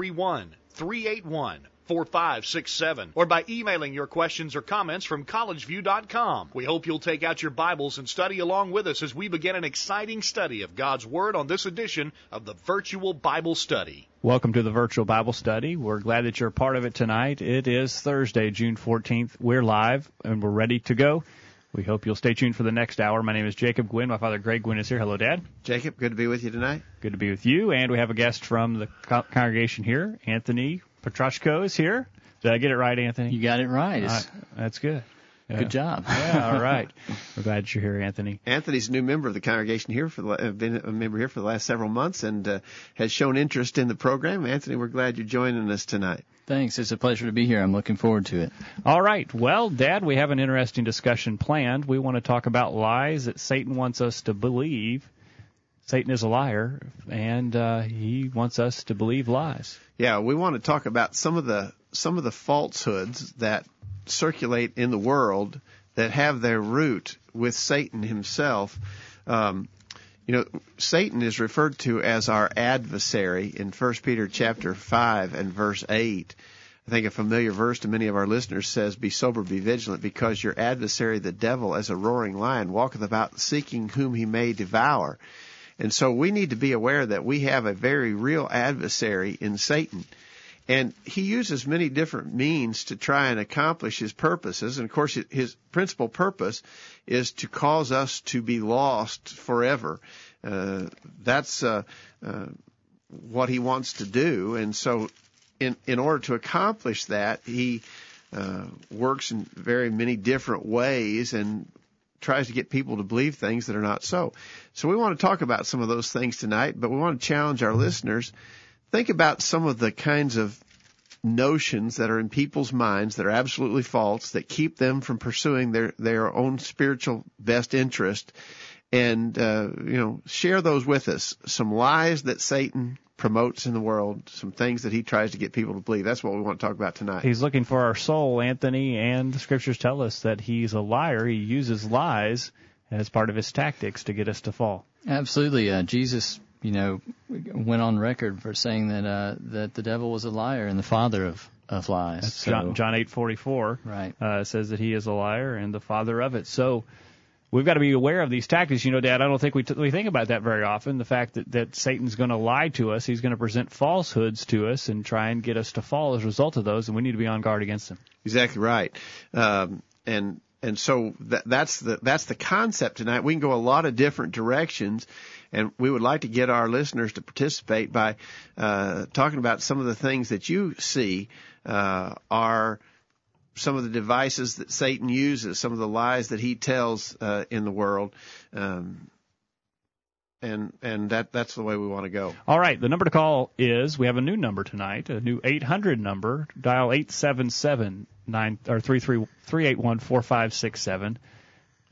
331 381 4567 or by emailing your questions or comments from collegeview.com. We hope you'll take out your Bibles and study along with us as we begin an exciting study of God's Word on this edition of the Virtual Bible Study. Welcome to the Virtual Bible Study. We're glad that you're a part of it tonight. It is Thursday, June 14th. We're live and we're ready to go. We hope you'll stay tuned for the next hour. My name is Jacob Gwynn. My father, Greg Gwynn, is here. Hello, Dad. Jacob, good to be with you tonight. Good to be with you. And we have a guest from the co- congregation here. Anthony Petroshko is here. Did I get it right, Anthony? You got it right. Uh, that's good. Yeah. Good job. yeah, all right. We're glad you're here, Anthony. Anthony's a new member of the congregation here for the, uh, been a member here for the last several months and uh, has shown interest in the program. Anthony, we're glad you're joining us tonight. Thanks. It's a pleasure to be here. I'm looking forward to it. All right. Well, Dad, we have an interesting discussion planned. We want to talk about lies that Satan wants us to believe. Satan is a liar, and uh, he wants us to believe lies. Yeah, we want to talk about some of the some of the falsehoods that circulate in the world that have their root with Satan himself. Um, you know, Satan is referred to as our adversary in 1 Peter chapter 5 and verse 8. I think a familiar verse to many of our listeners says, Be sober, be vigilant, because your adversary, the devil, as a roaring lion, walketh about seeking whom he may devour. And so we need to be aware that we have a very real adversary in Satan. And he uses many different means to try and accomplish his purposes. And of course, his principal purpose is to cause us to be lost forever. Uh, that's uh, uh, what he wants to do. And so, in in order to accomplish that, he uh, works in very many different ways and tries to get people to believe things that are not so. So we want to talk about some of those things tonight, but we want to challenge our listeners think about some of the kinds of notions that are in people's minds that are absolutely false that keep them from pursuing their their own spiritual best interest. And uh, you know share those with us. Some lies that satan promotes in the world some things that he tries to get people to believe. That's what we want to talk about tonight. He's looking for our soul anthony and the scriptures tell us that he's a liar. He uses lies as part of his tactics to get us to fall. Absolutely. Uh, jesus you know, went on record for saying that uh, that the devil was a liar and the father of of lies. That's so, John, John eight forty four. Right. Uh, says that he is a liar and the father of it. So we've got to be aware of these tactics. You know, Dad, I don't think we t- we think about that very often. The fact that that Satan's going to lie to us, he's going to present falsehoods to us and try and get us to fall as a result of those, and we need to be on guard against them. Exactly right. Um, and and so that, that's the that's the concept tonight. We can go a lot of different directions, and we would like to get our listeners to participate by uh, talking about some of the things that you see uh, are some of the devices that Satan uses, some of the lies that he tells uh, in the world. Um, and and that that's the way we want to go. All right, the number to call is we have a new number tonight, a new 800 number. Dial 877 9 or 381 4567.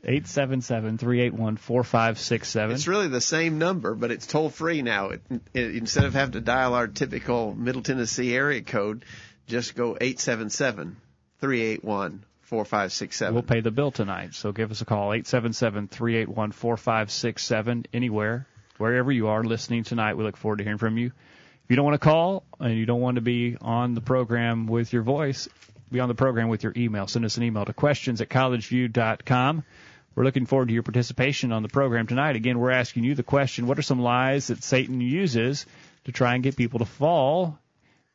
877-381-4567. It's really the same number, but it's toll free now. It, it, instead of having to dial our typical Middle Tennessee area code, just go 877-381-4567. We'll pay the bill tonight, so give us a call 877-381-4567 anywhere, wherever you are listening tonight. We look forward to hearing from you. If you don't want to call and you don't want to be on the program with your voice, be on the program with your email. Send us an email to questions at collegeview.com. We're looking forward to your participation on the program tonight. Again, we're asking you the question what are some lies that Satan uses to try and get people to fall?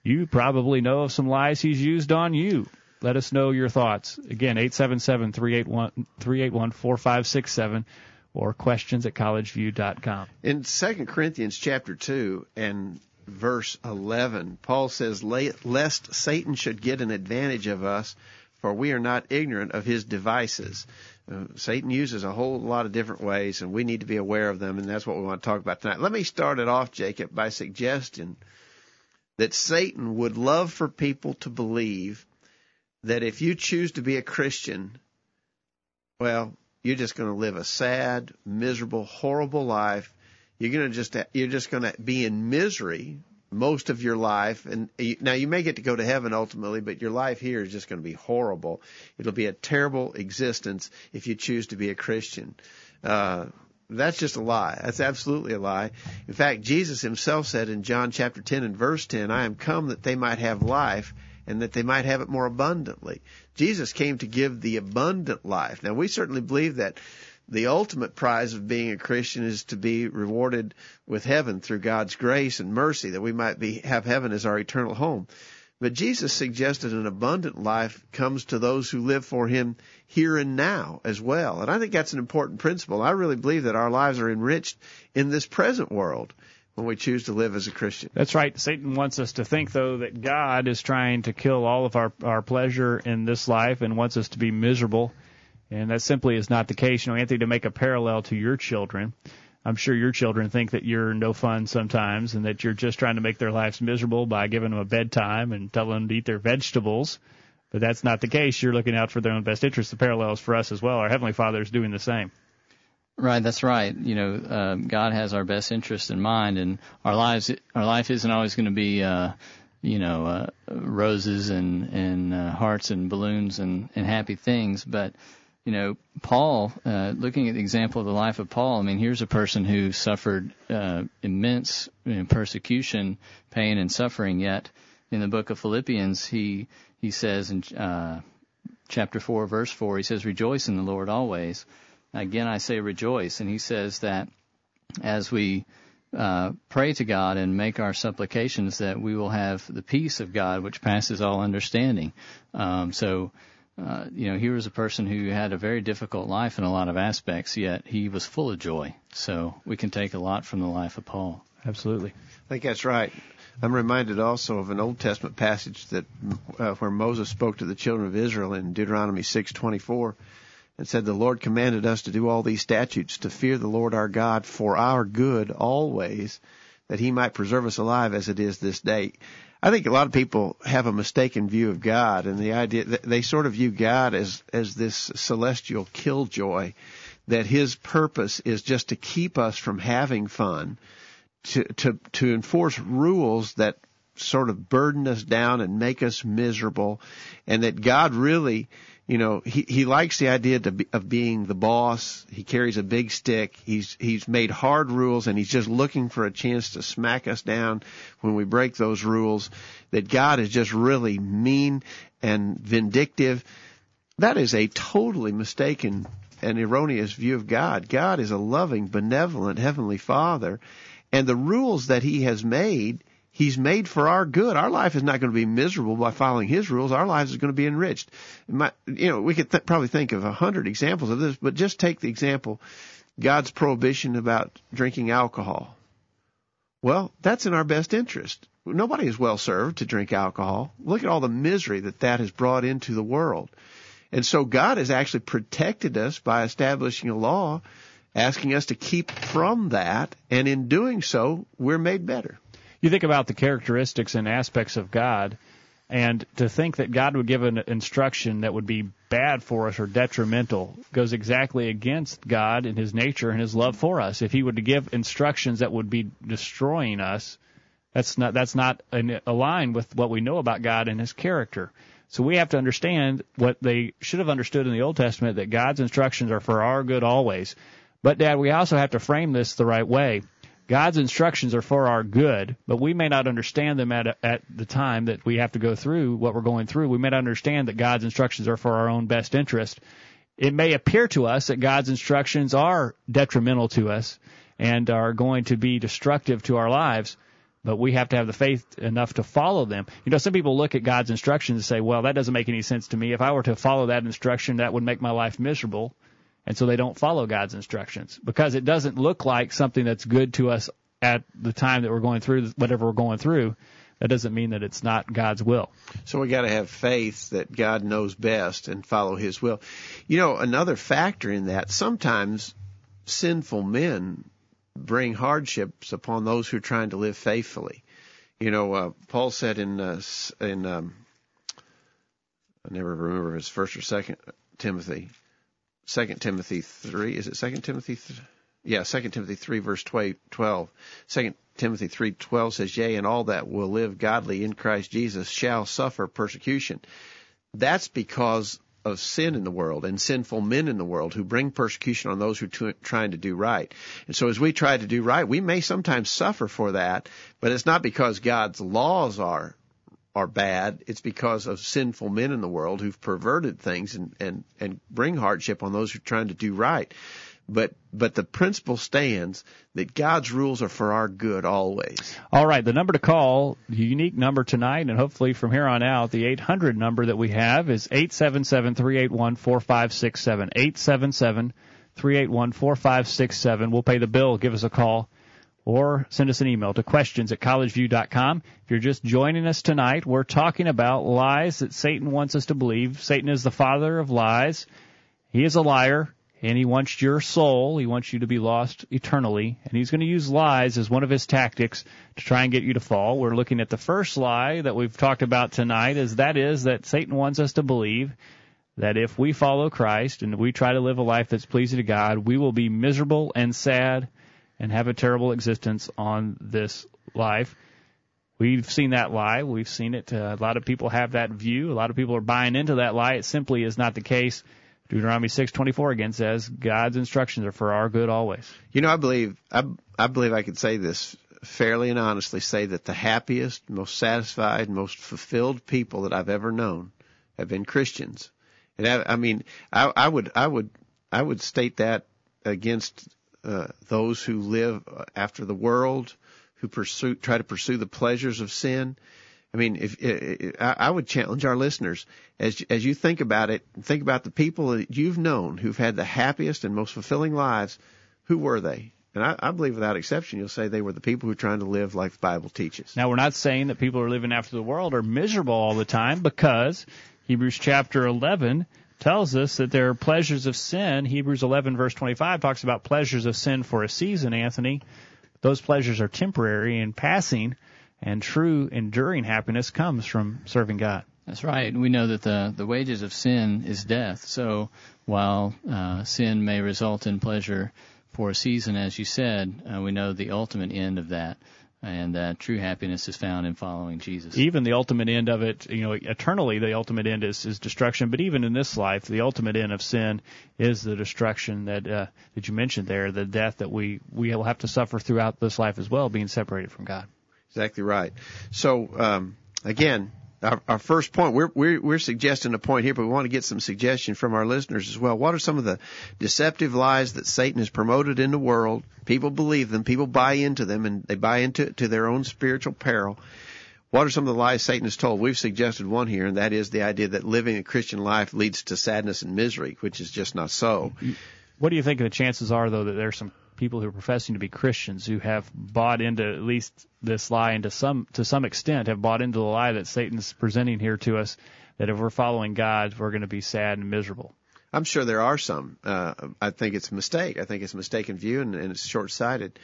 You probably know of some lies he's used on you. Let us know your thoughts. Again, 877 381 4567 or questions at collegeview.com. In 2 Corinthians chapter 2 and verse 11, Paul says, Lest Satan should get an advantage of us, for we are not ignorant of his devices. Uh, Satan uses a whole lot of different ways, and we need to be aware of them, and that's what we want to talk about tonight. Let me start it off, Jacob, by suggesting that Satan would love for people to believe that if you choose to be a Christian, well, you're just going to live a sad, miserable, horrible life. You're going to just you're just going to be in misery most of your life and now you may get to go to heaven ultimately but your life here is just going to be horrible it'll be a terrible existence if you choose to be a christian uh, that's just a lie. That's absolutely a lie. In fact, Jesus himself said in John chapter 10 and verse 10, I am come that they might have life and that they might have it more abundantly. Jesus came to give the abundant life. Now we certainly believe that the ultimate prize of being a Christian is to be rewarded with heaven through God's grace and mercy that we might be have heaven as our eternal home. But Jesus suggested an abundant life comes to those who live for Him here and now as well. And I think that's an important principle. I really believe that our lives are enriched in this present world when we choose to live as a Christian. That's right. Satan wants us to think, though, that God is trying to kill all of our, our pleasure in this life and wants us to be miserable. And that simply is not the case. You know, Anthony, to make a parallel to your children, I'm sure your children think that you're no fun sometimes and that you're just trying to make their lives miserable by giving them a bedtime and telling them to eat their vegetables. But that's not the case. You're looking out for their own best interests. The parallels for us as well. Our Heavenly Father is doing the same. Right, that's right. You know, uh, God has our best interest in mind, and our lives, our life isn't always going to be, uh, you know, uh, roses and and uh, hearts and balloons and and happy things, but you know, Paul, uh, looking at the example of the life of Paul, I mean, here's a person who suffered uh, immense you know, persecution, pain, and suffering. Yet, in the book of Philippians, he he says in uh, chapter four, verse four, he says, "Rejoice in the Lord always." Again, I say rejoice, and he says that as we uh, pray to God and make our supplications, that we will have the peace of God, which passes all understanding. Um, so uh, you know, he was a person who had a very difficult life in a lot of aspects, yet he was full of joy. So we can take a lot from the life of Paul. Absolutely. I think that's right. I'm reminded also of an Old Testament passage that uh, where Moses spoke to the children of Israel in Deuteronomy 6:24 and said, "The Lord commanded us to do all these statutes to fear the Lord our God for our good always, that He might preserve us alive as it is this day." I think a lot of people have a mistaken view of God, and the idea that they sort of view God as as this celestial killjoy, that His purpose is just to keep us from having fun, to to to enforce rules that sort of burden us down and make us miserable, and that God really you know, he, he likes the idea be, of being the boss. He carries a big stick. He's, he's made hard rules and he's just looking for a chance to smack us down when we break those rules. That God is just really mean and vindictive. That is a totally mistaken and erroneous view of God. God is a loving, benevolent Heavenly Father and the rules that He has made He's made for our good. Our life is not going to be miserable by following His rules. Our lives is going to be enriched. My, you know, we could th- probably think of a hundred examples of this, but just take the example, God's prohibition about drinking alcohol. Well, that's in our best interest. Nobody is well served to drink alcohol. Look at all the misery that that has brought into the world. And so God has actually protected us by establishing a law asking us to keep from that, and in doing so, we're made better you think about the characteristics and aspects of God, and to think that God would give an instruction that would be bad for us or detrimental goes exactly against God and His nature and His love for us. If He would give instructions that would be destroying us, that's not that's not aligned with what we know about God and His character. So we have to understand what they should have understood in the Old Testament that God's instructions are for our good always. But Dad, we also have to frame this the right way. God's instructions are for our good, but we may not understand them at at the time that we have to go through what we're going through. We may not understand that God's instructions are for our own best interest. It may appear to us that God's instructions are detrimental to us and are going to be destructive to our lives, but we have to have the faith enough to follow them. You know, some people look at God's instructions and say, "Well, that doesn't make any sense to me. If I were to follow that instruction, that would make my life miserable." And so they don't follow God's instructions because it doesn't look like something that's good to us at the time that we're going through whatever we're going through. That doesn't mean that it's not God's will. So we got to have faith that God knows best and follow His will. You know, another factor in that sometimes sinful men bring hardships upon those who are trying to live faithfully you know, uh, Paul said in uh, in um, I never remember his first or second Timothy, Second Timothy three. Is it Second Timothy? Th- yeah, Second Timothy three verse twelve. Second Timothy three twelve says, "Yea, and all that will live godly in Christ Jesus shall suffer persecution." That's because of sin in the world and sinful men in the world who bring persecution on those who are trying to do right. And so as we try to do right, we may sometimes suffer for that, but it's not because God's laws are are bad. It's because of sinful men in the world who've perverted things and, and, and bring hardship on those who are trying to do right. But but the principle stands that God's rules are for our good always. All right, the number to call, the unique number tonight, and hopefully from here on out, the 800 number that we have is 877-381-4567. 877-381-4567. We'll pay the bill. Give us a call or send us an email to questions at collegeview.com. If you're just joining us tonight, we're talking about lies that Satan wants us to believe. Satan is the father of lies. He is a liar, and he wants your soul. He wants you to be lost eternally, and he's going to use lies as one of his tactics to try and get you to fall. We're looking at the first lie that we've talked about tonight, is that is that Satan wants us to believe that if we follow Christ and we try to live a life that's pleasing to God, we will be miserable and sad and have a terrible existence on this life. We've seen that lie. We've seen it. Uh, a lot of people have that view. A lot of people are buying into that lie. It simply is not the case. Deuteronomy 6:24 again says God's instructions are for our good always. You know, I believe I, I believe I could say this fairly and honestly say that the happiest, most satisfied, most fulfilled people that I've ever known have been Christians. And I, I mean, I, I would I would I would state that against uh, those who live after the world, who pursue, try to pursue the pleasures of sin. I mean, if, I would challenge our listeners as as you think about it, think about the people that you've known who've had the happiest and most fulfilling lives. Who were they? And I, I believe without exception, you'll say they were the people who are trying to live like the Bible teaches. Now, we're not saying that people who are living after the world are miserable all the time because Hebrews chapter 11 tells us that there are pleasures of sin. Hebrews 11 verse 25 talks about pleasures of sin for a season, Anthony. Those pleasures are temporary and passing, and true enduring happiness comes from serving God. That's right. We know that the the wages of sin is death. So while uh, sin may result in pleasure for a season, as you said, uh, we know the ultimate end of that and that true happiness is found in following Jesus. Even the ultimate end of it, you know, eternally, the ultimate end is, is destruction. But even in this life, the ultimate end of sin is the destruction that uh, that you mentioned there, the death that we we will have to suffer throughout this life as well, being separated from God. Exactly right. So um, again, our, our first point, we're, we're, we're suggesting a point here, but we want to get some suggestion from our listeners as well. What are some of the deceptive lies that Satan has promoted in the world? People believe them, people buy into them, and they buy into it to their own spiritual peril. What are some of the lies Satan has told? We've suggested one here, and that is the idea that living a Christian life leads to sadness and misery, which is just not so. What do you think the chances are, though, that there's some people who are professing to be Christians who have bought into at least this lie and to some to some extent have bought into the lie that Satan's presenting here to us that if we're following God, we're going to be sad and miserable. I'm sure there are some. Uh, I think it's a mistake. I think it's a mistaken view and, and it's short-sighted.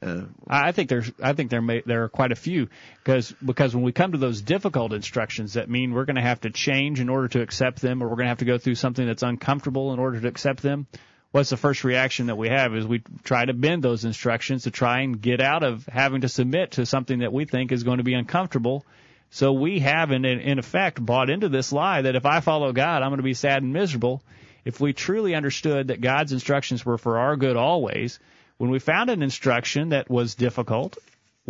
Uh, I think there's, I think there may, there are quite a few because because when we come to those difficult instructions that mean we're going to have to change in order to accept them, or we're going to have to go through something that's uncomfortable in order to accept them what's the first reaction that we have is we try to bend those instructions to try and get out of having to submit to something that we think is going to be uncomfortable. So we have, in, in effect, bought into this lie that if I follow God, I'm going to be sad and miserable. If we truly understood that God's instructions were for our good always, when we found an instruction that was difficult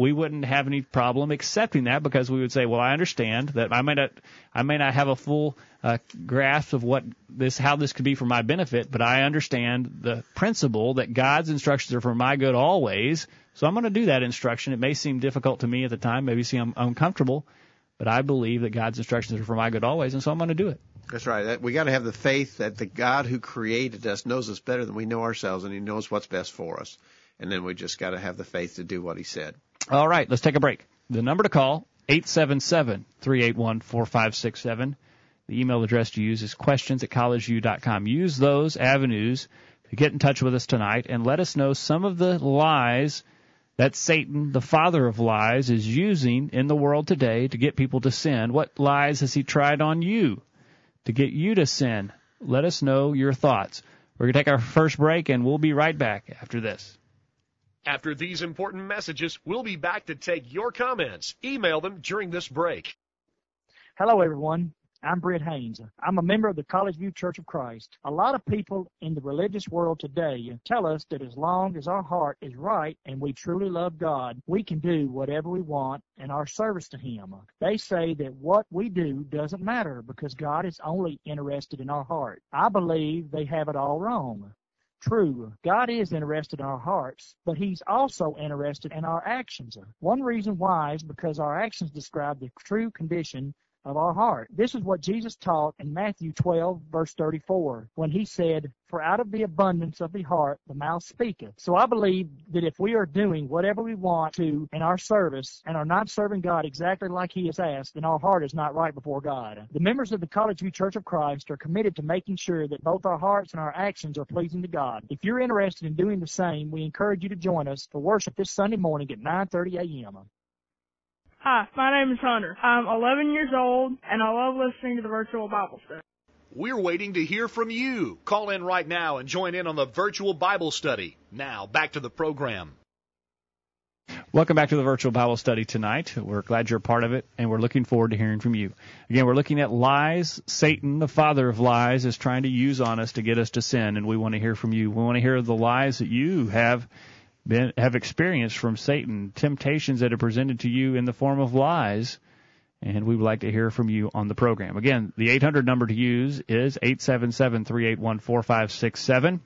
we wouldn't have any problem accepting that because we would say, well, I understand that I may not, I may not have a full uh, grasp of what this, how this could be for my benefit, but I understand the principle that God's instructions are for my good always. So I'm going to do that instruction. It may seem difficult to me at the time, maybe seem uncomfortable, but I believe that God's instructions are for my good always, and so I'm going to do it. That's right. We got to have the faith that the God who created us knows us better than we know ourselves, and He knows what's best for us. And then we just got to have the faith to do what He said. All right, let's take a break. The number to call, 877-381-4567. The email address to use is questions at collegeview.com. Use those avenues to get in touch with us tonight and let us know some of the lies that Satan, the father of lies, is using in the world today to get people to sin. What lies has he tried on you to get you to sin? Let us know your thoughts. We're going to take our first break and we'll be right back after this. After these important messages, we'll be back to take your comments. Email them during this break. Hello, everyone. I'm Brent Haynes. I'm a member of the College View Church of Christ. A lot of people in the religious world today tell us that as long as our heart is right and we truly love God, we can do whatever we want in our service to Him. They say that what we do doesn't matter because God is only interested in our heart. I believe they have it all wrong. True, God is interested in our hearts, but He's also interested in our actions. One reason why is because our actions describe the true condition of our heart. This is what Jesus taught in Matthew 12, verse 34, when he said, For out of the abundance of the heart the mouth speaketh. So I believe that if we are doing whatever we want to in our service and are not serving God exactly like he has asked, then our heart is not right before God. The members of the College View Church of Christ are committed to making sure that both our hearts and our actions are pleasing to God. If you're interested in doing the same, we encourage you to join us for worship this Sunday morning at 9:30 a.m. Hi, my name is Hunter. I'm 11 years old, and I love listening to the virtual Bible study. We're waiting to hear from you. Call in right now and join in on the virtual Bible study. Now, back to the program. Welcome back to the virtual Bible study tonight. We're glad you're a part of it, and we're looking forward to hearing from you. Again, we're looking at lies. Satan, the father of lies, is trying to use on us to get us to sin, and we want to hear from you. We want to hear the lies that you have been have experienced from Satan, temptations that are presented to you in the form of lies. And we would like to hear from you on the program. Again, the 800 number to use is 877-381-4567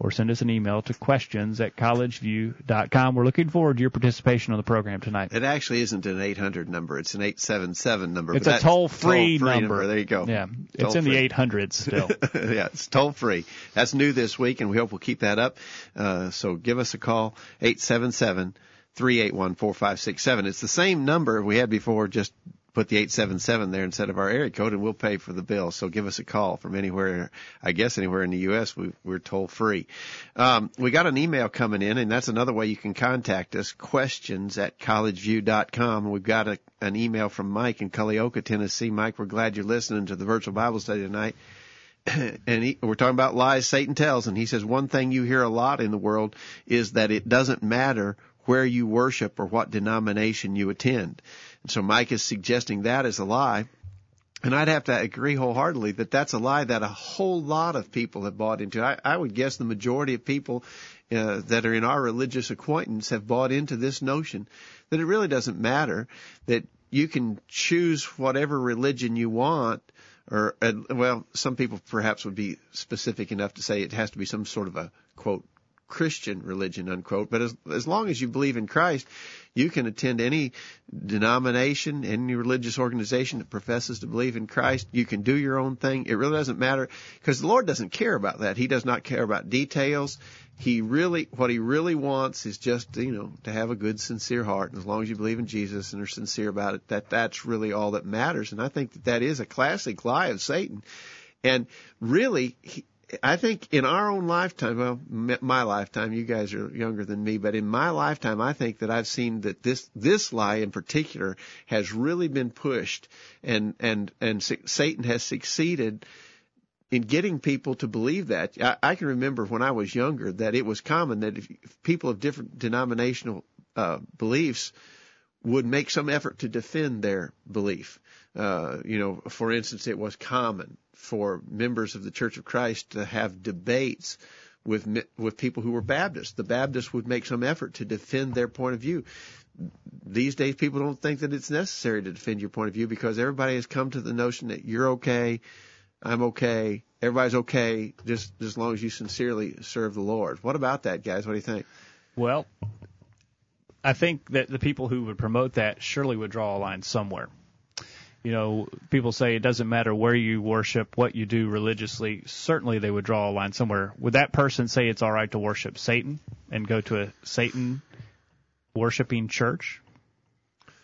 or send us an email to questions at collegeview.com. We're looking forward to your participation on the program tonight. It actually isn't an 800 number. It's an 877 number. It's a toll-free, toll-free number. number. There you go. Yeah, it's in the 800s still. yeah, it's toll free. That's new this week, and we hope we'll keep that up. Uh, so give us a call, 877 381 4567. It's the same number we had before, just put the 877 there instead of our area code and we'll pay for the bill. So give us a call from anywhere, I guess anywhere in the U.S. We, we're toll free. Um, we got an email coming in and that's another way you can contact us, questions at collegeview.com. We've got a, an email from Mike in Culleoka, Tennessee. Mike, we're glad you're listening to the virtual Bible study tonight. and he, we're talking about lies Satan tells, and he says one thing you hear a lot in the world is that it doesn't matter where you worship or what denomination you attend. And so Mike is suggesting that is a lie. And I'd have to agree wholeheartedly that that's a lie that a whole lot of people have bought into. I, I would guess the majority of people uh, that are in our religious acquaintance have bought into this notion that it really doesn't matter that you can choose whatever religion you want or uh, well some people perhaps would be specific enough to say it has to be some sort of a quote Christian religion, unquote. But as, as long as you believe in Christ, you can attend any denomination, any religious organization that professes to believe in Christ. You can do your own thing. It really doesn't matter because the Lord doesn't care about that. He does not care about details. He really, what he really wants is just, you know, to have a good, sincere heart. And as long as you believe in Jesus and are sincere about it, that that's really all that matters. And I think that that is a classic lie of Satan. And really, he, I think in our own lifetime, well, my lifetime, you guys are younger than me, but in my lifetime, I think that I've seen that this, this lie in particular has really been pushed and, and, and Satan has succeeded in getting people to believe that. I, I can remember when I was younger that it was common that if, if people of different denominational, uh, beliefs would make some effort to defend their belief. Uh, you know, for instance, it was common for members of the Church of Christ to have debates with with people who were Baptists. The Baptists would make some effort to defend their point of view. These days, people don't think that it's necessary to defend your point of view because everybody has come to the notion that you're okay, I'm okay, everybody's okay, just, just as long as you sincerely serve the Lord. What about that, guys? What do you think? Well, I think that the people who would promote that surely would draw a line somewhere you know, people say it doesn't matter where you worship, what you do religiously. Certainly, they would draw a line somewhere. Would that person say it's all right to worship Satan and go to a Satan worshiping church?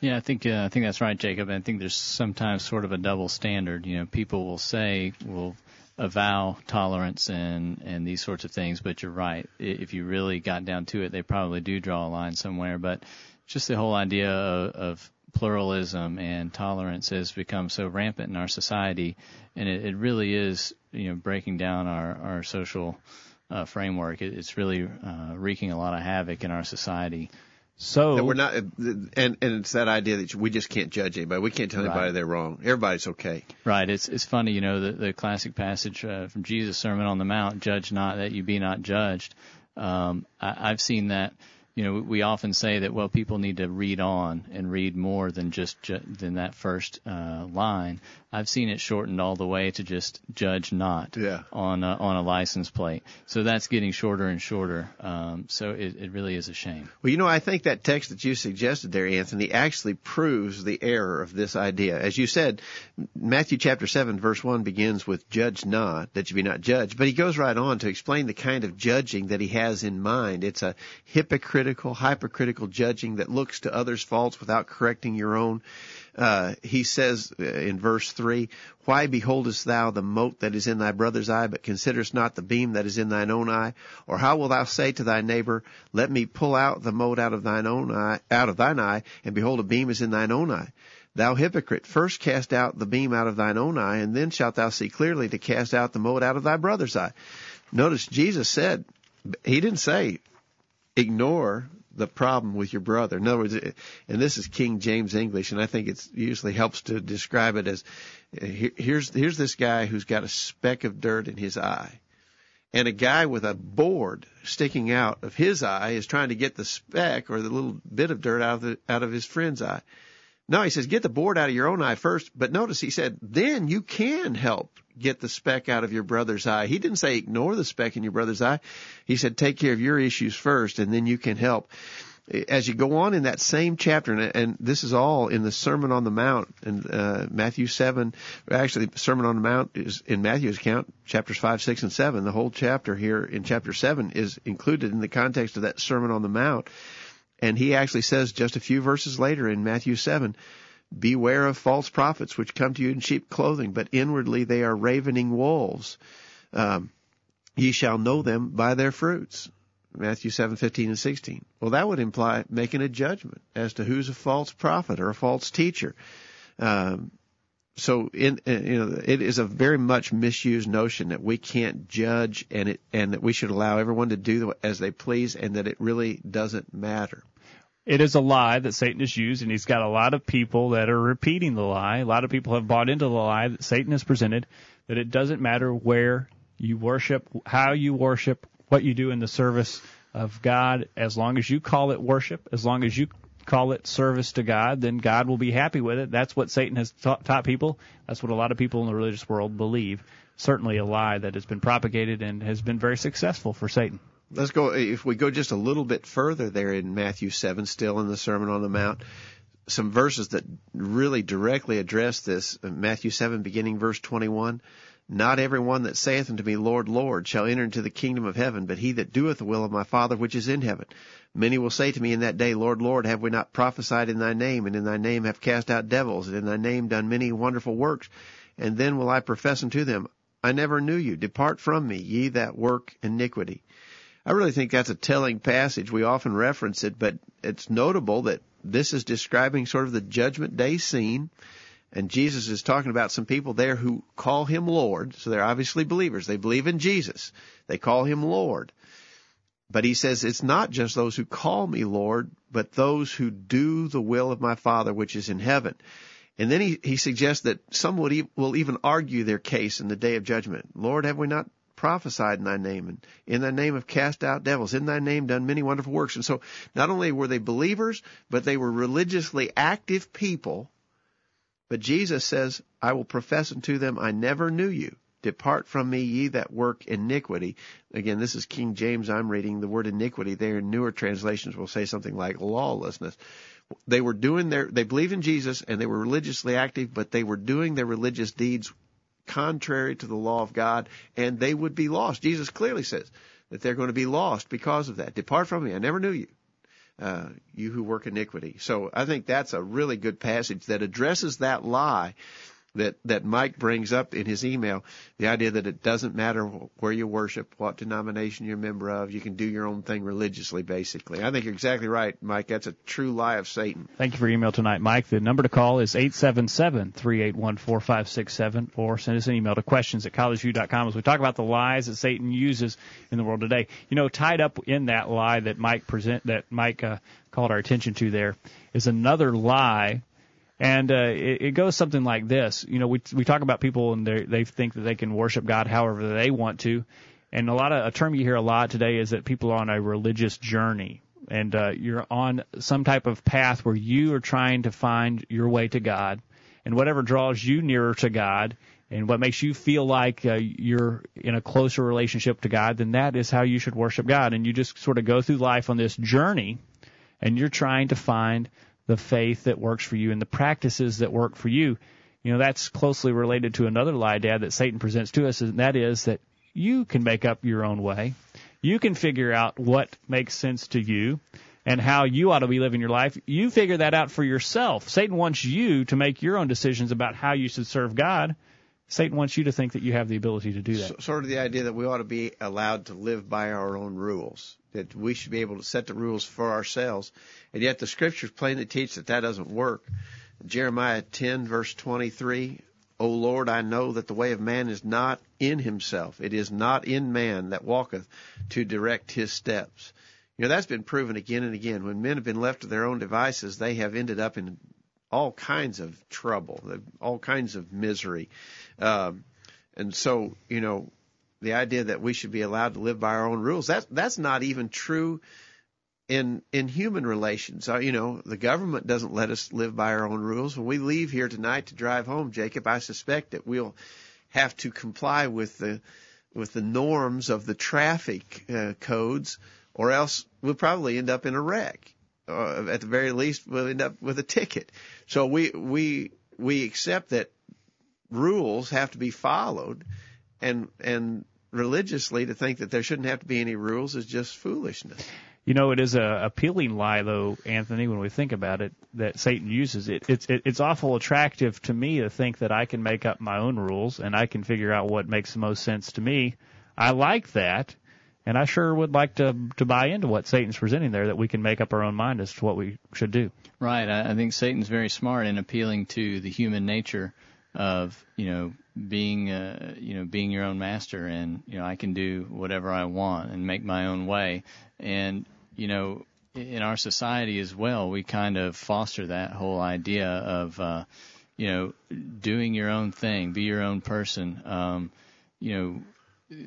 Yeah, I think uh, I think that's right, Jacob. I think there's sometimes sort of a double standard. You know, people will say, will avow tolerance and and these sorts of things. But you're right. If you really got down to it, they probably do draw a line somewhere. But just the whole idea of, of pluralism and tolerance has become so rampant in our society, and it, it really is you know breaking down our our social uh, framework. It, it's really uh, wreaking a lot of havoc in our society. So That we're not, and and it's that idea that we just can't judge anybody. We can't tell anybody Right. they're wrong. Everybody's okay. Right. It's it's funny, you know, the the classic passage uh, from Jesus' Sermon on the Mount: "Judge not, that you be not judged." Um, I, I've seen that. You know, we often say that well, people need to read on and read more than just ju- than that first uh, line. I've seen it shortened all the way to just "judge not" Yeah. on a, on a license plate. So that's getting shorter and shorter. Um, so it, it really is a shame. Well, you know, I think that text that you suggested there, Anthony, actually proves the error of this idea. As you said, Matthew chapter 7 verse 1 begins with judge not, that you be not judged, but he goes right on to explain the kind of judging that he has in mind. It's a hypocritical, hypercritical judging that looks to others' faults without correcting your own. Uh, he says uh, in verse 3, Why beholdest thou the mote that is in thy brother's eye, but considerest not the beam that is in thine own eye? Or how wilt thou say to thy neighbor, Let me pull out the mote out of thine own eye, out of thine eye, and behold, a beam is in thine own eye? Thou hypocrite, first cast out the beam out of thine own eye, and then shalt thou see clearly to cast out the mote out of thy brother's eye. Notice Jesus said, he didn't say, ignore the problem with your brother. In other words, and this is King James English, and I think it usually helps to describe it as here's here's this guy who's got a speck of dirt in his eye, and a guy with a board sticking out of his eye is trying to get the speck or the little bit of dirt out of the, out of his friend's eye. No, he says get the board out of your own eye first, but notice he said then you can help get the speck out of your brother's eye. He didn't say ignore the speck in your brother's eye. He said take care of your issues first and then you can help. As you go on in that same chapter, and, this is all in the Sermon on the Mount in uh, Matthew 7, actually Sermon on the Mount is in Matthew's account, chapters 5, 6, and 7. The whole chapter here in chapter 7 is included in the context of that Sermon on the Mount. And he actually says just a few verses later in Matthew 7, Beware of false prophets which come to you in sheep clothing, but inwardly they are ravening wolves. Um, ye shall know them by their fruits. Matthew 7:15 and 16. Well, that would imply making a judgment as to who's a false prophet or a false teacher. Um, so in, uh, you know, it is a very much misused notion that we can't judge and it, and that we should allow everyone to do as they please and that it really doesn't matter. It is a lie that Satan has used, and he's got a lot of people that are repeating the lie. A lot of people have bought into the lie that Satan has presented that it doesn't matter where you worship, how you worship, what you do in the service of God, as long as you call it worship, as long as you call it service to God, then God will be happy with it. That's what Satan has taught, taught people. That's what a lot of people in the religious world believe. Certainly a lie that has been propagated and has been very successful for Satan. Let's go, if we go just a little bit further there in Matthew 7, still in the Sermon on the Mount, some verses that really directly address this. Uh, Matthew 7, beginning verse 21. Not everyone that saith unto me, Lord, Lord, shall enter into the kingdom of heaven, but he that doeth the will of my Father which is in heaven. Many will say to me in that day, Lord, Lord, have we not prophesied in thy name, and in thy name have cast out devils, and in thy name done many wonderful works? And then will I profess unto them, I never knew you. Depart from me, ye that work iniquity. I really think that's a telling passage. We often reference it, but it's notable that this is describing sort of the judgment day scene. And Jesus is talking about some people there who call him Lord. So they're obviously believers. They believe in Jesus. They call him Lord. But he says it's not just those who call me Lord, but those who do the will of my Father which is in heaven. And then he, he suggests that some would e- will even argue their case in the day of judgment. Lord, have we not prophesied in thy name and in thy name have cast out devils, in thy name done many wonderful works. And so not only were they believers, but they were religiously active people. But Jesus says, I will profess unto them, I never knew you. Depart from me, ye that work iniquity. Again, this is King James I'm reading. The word iniquity there in newer translations will say something like lawlessness. They were doing their, they believed in Jesus and they were religiously active, but they were doing their religious deeds contrary to the law of God and they would be lost. Jesus clearly says that they're going to be lost because of that. Depart from me. I never knew you. Uh, you who work iniquity. So I think that's a really good passage that addresses that lie that that Mike brings up in his email, the idea that it doesn't matter where you worship, what denomination you're a member of, you can do your own thing religiously, basically. I think you're exactly right, Mike. That's a true lie of Satan. Thank you for your email tonight, Mike. The number to call is eight seven seven three eight one four five six seven, or send us an email to questions at collegeview.com as we talk about the lies that Satan uses in the world today. You know, tied up in that lie that Mike present that Mike uh, called our attention to there is another lie and uh, it, it goes something like this. You know, we we talk about people and they they think that they can worship God however they want to, and a lot of a term you hear a lot today is that people are on a religious journey, and uh, you're on some type of path where you are trying to find your way to God, and whatever draws you nearer to God. And what makes you feel like uh, you're in a closer relationship to God, then that is how you should worship God. And you just sort of go through life on this journey, and you're trying to find the faith that works for you and the practices that work for you. You know, that's closely related to another lie, Dad, that Satan presents to us, and that is that you can make up your own way. You can figure out what makes sense to you and how you ought to be living your life. You figure that out for yourself. Satan wants you to make your own decisions about how you should serve God. Satan wants you to think that you have the ability to do that. So, sort of the idea that we ought to be allowed to live by our own rules, that we should be able to set the rules for ourselves. And yet the scriptures plainly teach that that doesn't work. Jeremiah 10 verse 23, O Lord, I know that the way of man is not in himself. It is not in man that walketh to direct his steps. You know, that's been proven again and again. When men have been left to their own devices, they have ended up in all kinds of trouble, all kinds of misery. Um, and so, you know, the idea that we should be allowed to live by our own rules, that's, that's not even true in, in human relations. Uh, you know, the government doesn't let us live by our own rules. When we leave here tonight to drive home, Jacob, I suspect that we'll have to comply with the, with the norms of the traffic uh, codes or else we'll probably end up in a wreck. Uh, at the very least, we'll end up with a ticket. So we, we, we accept that rules have to be followed, and and religiously to think that there shouldn't have to be any rules is just foolishness. You know, it is a appealing lie, though, Anthony. When we think about it, that Satan uses it, it's it, it's awful attractive to me to think that I can make up my own rules and I can figure out what makes the most sense to me. I like that, and I sure would like to to buy into what Satan's presenting there. That we can make up our own mind as to what we should do. Right. I, I think Satan's very smart in appealing to the human nature of you know being uh, you know being your own master and you know I can do whatever I want and make my own way. And you know in our society as well we kind of foster that whole idea of uh, you know doing your own thing be your own person. Um, you know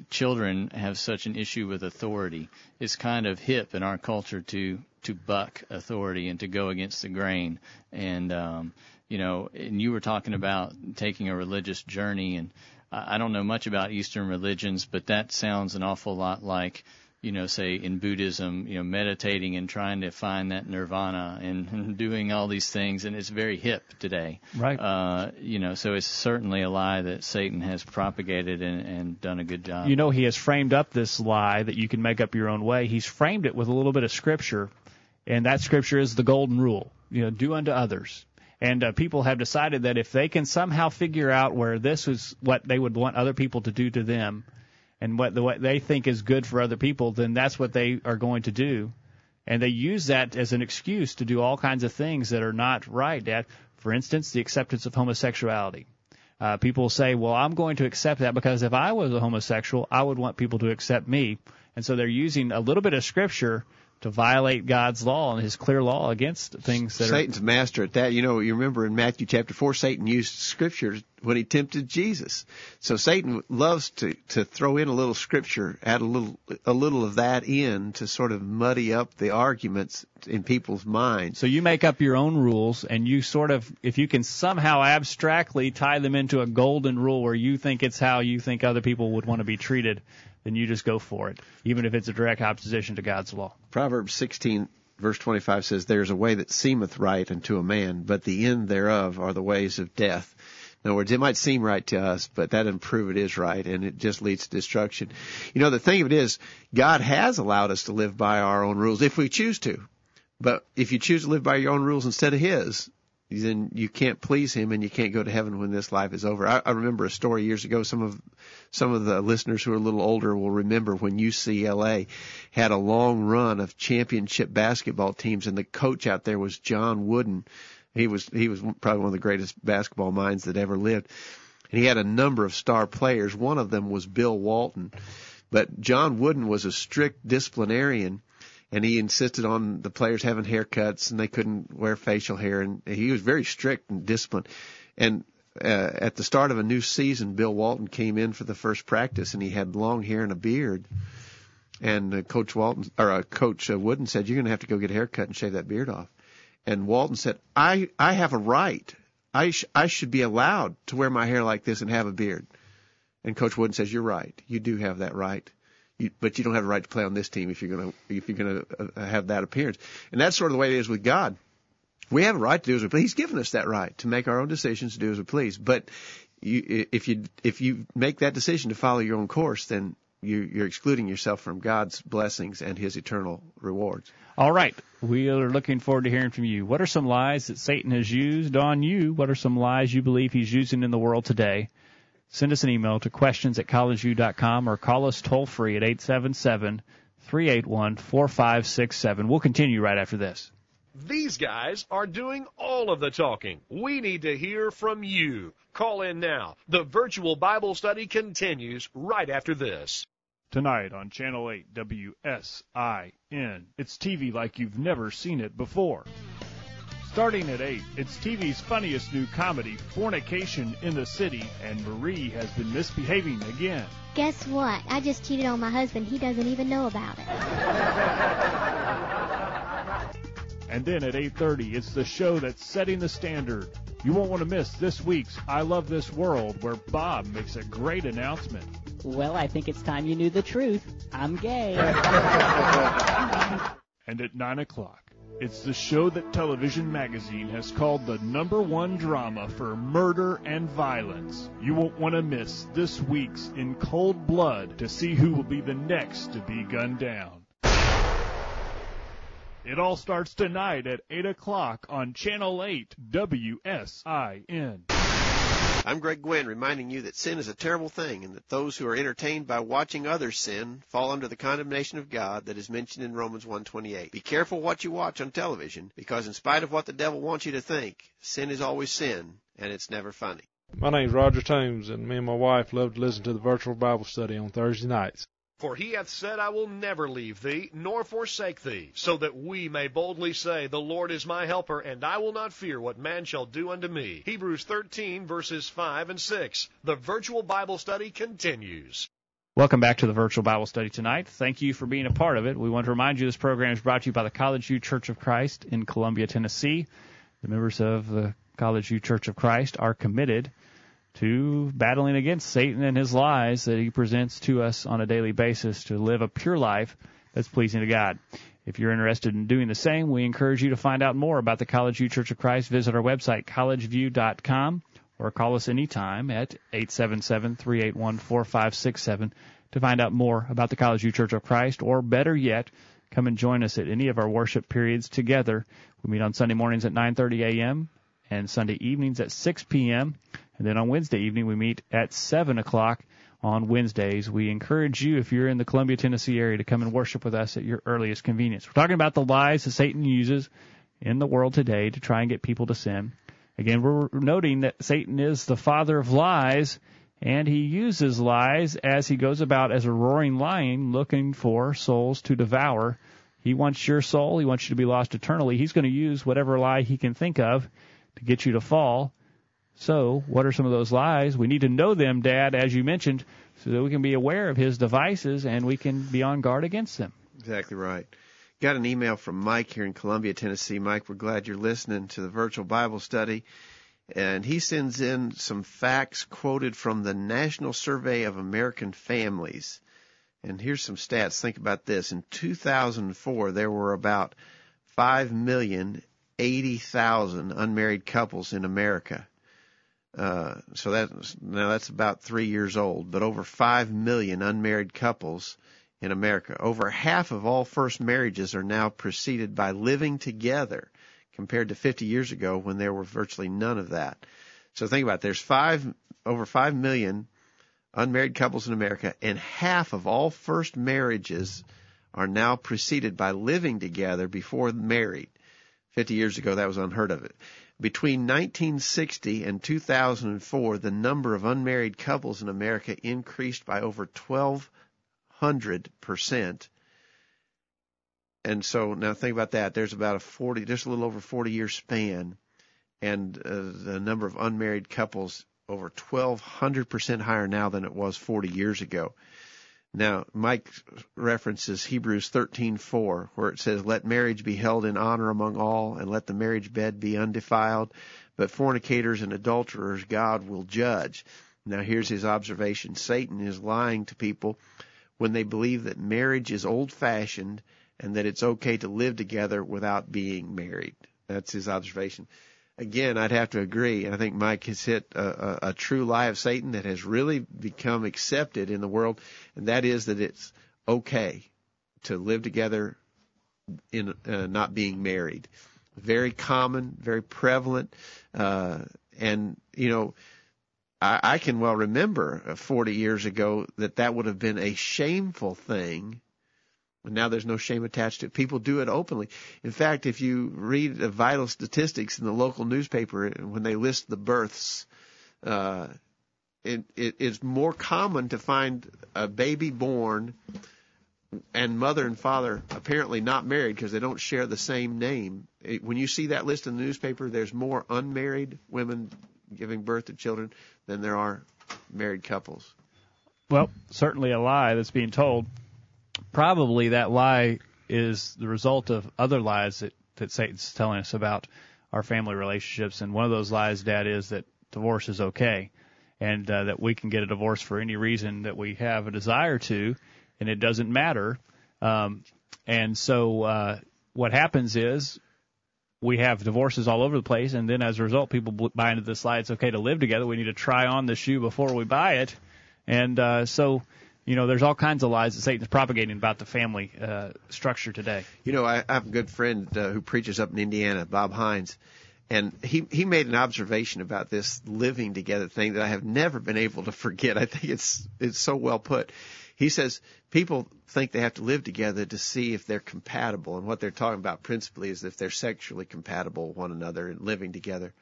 children have such an issue with authority. It's kind of hip in our culture to to buck authority and to go against the grain. And um, you know, and you were talking about taking a religious journey, and I don't know much about Eastern religions, but that sounds an awful lot like, you know, say in Buddhism, you know, meditating and trying to find that nirvana and, and doing all these things, and it's very hip today. Right. Uh, you know, so it's certainly a lie that Satan has propagated and, and done a good job. You know, he has framed up this lie that you can make up your own way. He's framed it with a little bit of scripture, and that scripture is the golden rule. You know, do unto others and uh, people have decided that if they can somehow figure out where this is what they would want other people to do to them, and what the what they think is good for other people, then that's what they are going to do. And they use that as an excuse to do all kinds of things that are not right. Dad, for instance, the acceptance of homosexuality. Uh, people say, well, I'm going to accept that because if I was a homosexual, I would want people to accept me. And so they're using a little bit of scripture to violate God's law and His clear law against things that Satan's are... master at that. You know, you remember in Matthew chapter four, Satan used scripture when he tempted Jesus. So Satan loves to to throw in a little scripture, add a little a little of that in to sort of muddy up the arguments in people's minds. So you make up your own rules, and you sort of, if you can somehow abstractly tie them into a golden rule where you think it's how you think other people would want to be treated then you just go for it, even if it's a direct opposition to God's law. Proverbs 16 verse 25 says, There's a way that seemeth right unto a man, but the end thereof are the ways of death. In other words, it might seem right to us, but that doesn't prove it is right, and it just leads to destruction. You know, the thing of it is, God has allowed us to live by our own rules if we choose to. But if you choose to live by your own rules instead of His, then you can't please him and you can't go to heaven when this life is over. I, I remember a story years ago. Some of some of the listeners who are a little older will remember when UCLA had a long run of championship basketball teams, and the coach out there was John Wooden. He was he was probably one of the greatest basketball minds that ever lived, and he had a number of star players. One of them was Bill Walton, but John Wooden was a strict disciplinarian and he insisted on the players having haircuts and they couldn't wear facial hair. And he was very strict and disciplined. And uh, at the start of a new season bill walton came in for the first practice and he had long hair and a beard. And uh, coach walton or uh, coach uh, wooden said you're going to have to go get a haircut and shave that beard off. And walton said i i have a right. I sh- i should be allowed to wear my hair like this and have a beard. And coach wooden says you're right. You do have that right you, but you don't have the right to play on this team if you're going to if you're going to uh, have that appearance. And that's sort of the way it is with God. We have a right to do as we please. He's given us that right to make our own decisions, to do as we please. But you, if you if you make that decision to follow your own course, then you, you're excluding yourself from God's blessings and His eternal rewards. All right, we are looking forward to hearing from you. What are some lies that Satan has used on you? What are some lies you believe he's using in the world today? Send us an email to questions at collegeview.com or call us toll free at 877 381 4567. We'll continue right after this. These guys are doing all of the talking. We need to hear from you. Call in now. The virtual Bible study continues right after this. Tonight on Channel 8 WSIN. It's TV like you've never seen it before. Starting at 8, it's TV's funniest new comedy, Fornication in the City, and Marie has been misbehaving again. Guess what? I just cheated on my husband. He doesn't even know about it. And then at 8:30, it's the show that's setting the standard. You won't want to miss this week's I Love This World where Bob makes a great announcement. Well, I think it's time you knew the truth. I'm gay. and at 9 o'clock, it's the show that Television Magazine has called the number one drama for murder and violence. You won't want to miss this week's In Cold Blood to see who will be the next to be gunned down. It all starts tonight at 8 o'clock on Channel 8 WSIN. I'm Greg Gwynn reminding you that sin is a terrible thing and that those who are entertained by watching others sin fall under the condemnation of God that is mentioned in Romans 1:28. Be careful what you watch on television because in spite of what the devil wants you to think, sin is always sin and it's never funny. My name's Roger Toombs and me and my wife love to listen to the virtual Bible study on Thursday nights. For he hath said, I will never leave thee, nor forsake thee, so that we may boldly say, The Lord is my helper, and I will not fear what man shall do unto me. Hebrews 13, verses 5 and 6. The virtual Bible study continues. Welcome back to the virtual Bible study tonight. Thank you for being a part of it. We want to remind you this program is brought to you by the College View Church of Christ in Columbia, Tennessee. The members of the College View Church of Christ are committed to battling against Satan and his lies that he presents to us on a daily basis to live a pure life that's pleasing to God. If you're interested in doing the same, we encourage you to find out more about the College View Church of Christ. Visit our website, collegeview.com, or call us anytime at 877-381-4567 to find out more about the College View Church of Christ, or better yet, come and join us at any of our worship periods together. We meet on Sunday mornings at 9.30 a.m. and Sunday evenings at 6 p.m. And then on Wednesday evening, we meet at 7 o'clock on Wednesdays. We encourage you, if you're in the Columbia, Tennessee area, to come and worship with us at your earliest convenience. We're talking about the lies that Satan uses in the world today to try and get people to sin. Again, we're noting that Satan is the father of lies, and he uses lies as he goes about as a roaring lion looking for souls to devour. He wants your soul. He wants you to be lost eternally. He's going to use whatever lie he can think of to get you to fall. So, what are some of those lies? We need to know them, Dad, as you mentioned, so that we can be aware of his devices and we can be on guard against them. Exactly right. Got an email from Mike here in Columbia, Tennessee. Mike, we're glad you're listening to the virtual Bible study. And he sends in some facts quoted from the National Survey of American Families. And here's some stats. Think about this. In 2004, there were about 5,080,000 unmarried couples in America. Uh, so that's now that's about three years old, but over five million unmarried couples in America. Over half of all first marriages are now preceded by living together, compared to 50 years ago when there were virtually none of that. So think about it. There's five, over 5 million unmarried couples in America and half of all first marriages are now preceded by living together before married. 50 years ago that was unheard of. Between 1960 and 2004, the number of unmarried couples in America increased by over 1200 percent and so now think about that. There's about a 40, just a little over 40 year span, and uh, the number of unmarried couples over 1,200% higher now than it was 40 years ago. Now, Mike references Hebrews 13:4, where it says, "Let marriage be held in honor among all, and let the marriage bed be undefiled, but fornicators and adulterers God will judge." Now, here's his observation: Satan is lying to people when they believe that marriage is old-fashioned and that it's okay to live together without being married. That's his observation. Again, I'd have to agree. And I think Mike has hit a, a, a true lie of Satan that has really become accepted in the world, and that is that it's okay to live together in uh, not being married. Very common, very prevalent, uh, and you know, I, I can well remember 40 years ago that that would have been a shameful thing now there's no shame attached to it. People do it openly. In fact, if you read the vital statistics in the local newspaper when they list the births, uh, it, it, it's more common to find a baby born and mother and father apparently not married because they don't share the same name. It, when you see that list in the newspaper, there's more unmarried women giving birth to children than there are married couples. Well, certainly a lie that's being told probably that lie is the result of other lies that, that Satan's telling us about our family relationships. And one of those lies, Dad, is that divorce is okay and uh, that we can get a divorce for any reason that we have a desire to, and it doesn't matter. Um, and so uh, what happens is we have divorces all over the place, and then as a result, people buy into this lie. It's okay to live together. We need to try on the shoe before we buy it, and uh, so you know, there's all kinds of lies that Satan's propagating about the family uh, structure today. You know, I, I have a good friend uh, who preaches up in Indiana, Bob Hines, and he he made an observation about this living together thing that I have never been able to forget. I think it's it's so well put. He says people think they have to live together to see if they're compatible, and what they're talking about principally is if they're sexually compatible with one another and living together.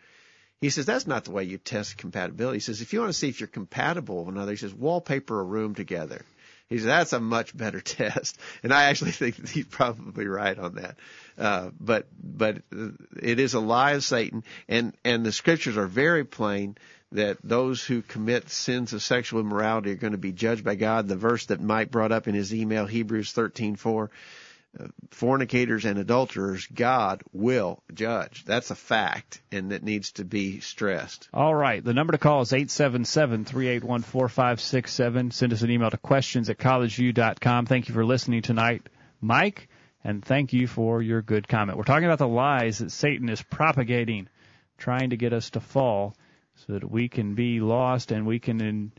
He says that's not the way you test compatibility. He says if you want to see if you're compatible with another, he says wallpaper a room together. He says that's a much better test, and I actually think that he's probably right on that. Uh, but but it is a lie of Satan, and and the scriptures are very plain that those who commit sins of sexual immorality are going to be judged by God. The verse that Mike brought up in his email, Hebrews thirteen four fornicators and adulterers, God will judge. That's a fact, and that needs to be stressed. All right. The number to call is eight seven seven three eight one four five six seven. Send us an email to questions at collegeview.com. Thank you for listening tonight, Mike, and thank you for your good comment. We're talking about the lies that Satan is propagating, trying to get us to fall so that we can be lost and we can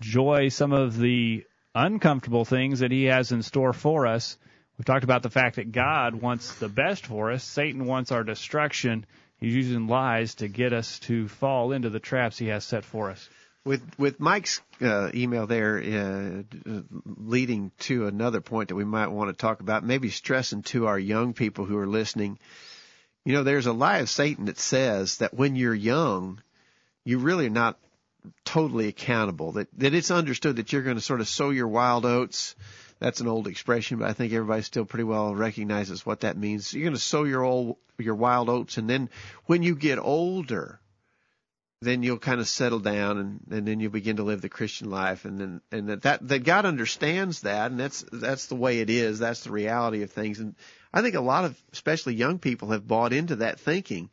enjoy some of the uncomfortable things that he has in store for us We've talked about the fact that God wants the best for us. Satan wants our destruction. He's using lies to get us to fall into the traps he has set for us. With with Mike's uh, email there, uh, leading to another point that we might want to talk about, maybe stressing to our young people who are listening. You know, there's a lie of Satan that says that when you're young, you really are not totally accountable. That that it's understood that you're going to sort of sow your wild oats that's an old expression, but I think everybody still pretty well recognizes what that means. You're going to sow your old, your wild oats, and then when you get older, then you'll kind of settle down and, and then you'll begin to live the Christian life and then and that, that that God understands that and that's that's the way it is that's the reality of things and I think a lot of especially young people have bought into that thinking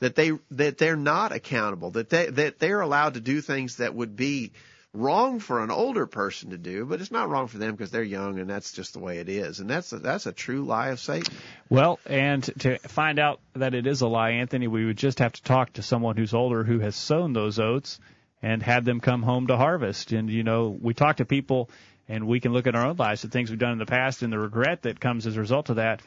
that they that they're not accountable that they that they're allowed to do things that would be wrong for an older person to do, but it's not wrong for them because they're young and that's just the way it is. And that's a, that's a true lie of Satan. Well, and to find out that it is a lie, Anthony, we would just have to talk to someone who's older who has sown those oats and had them come home to harvest. And you know, we talk to people and we can look at our own lives, the things we've done in the past and the regret that comes as a result of that.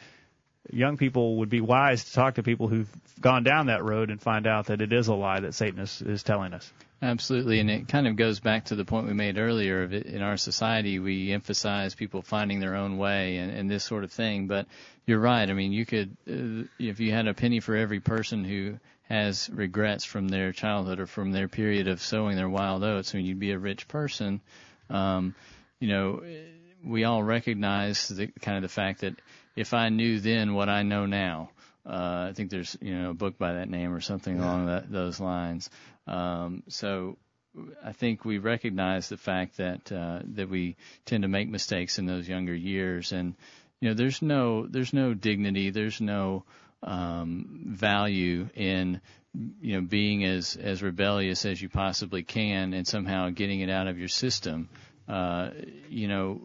young people would be wise to talk to people who've gone down that road and find out that it is a lie that Satan is, is telling us. Absolutely, and it kind of goes back to the point we made earlier of it, in our society we emphasize people finding their own way and, and this sort of thing. But you're right. I mean, you could uh, if you had a penny for every person who has regrets from their childhood or from their period of sowing their wild oats, I mean, you'd be a rich person. Um, you know, we all recognize the kind of the fact that if I knew then what I know now, uh, I think there's you know a book by that name or something yeah. along that, those lines. Um, so I think we recognize the fact that uh, that we tend to make mistakes in those younger years, and you know there's no there's no dignity, there's no um, value in you know being as as rebellious as you possibly can and somehow getting it out of your system. Uh, you know,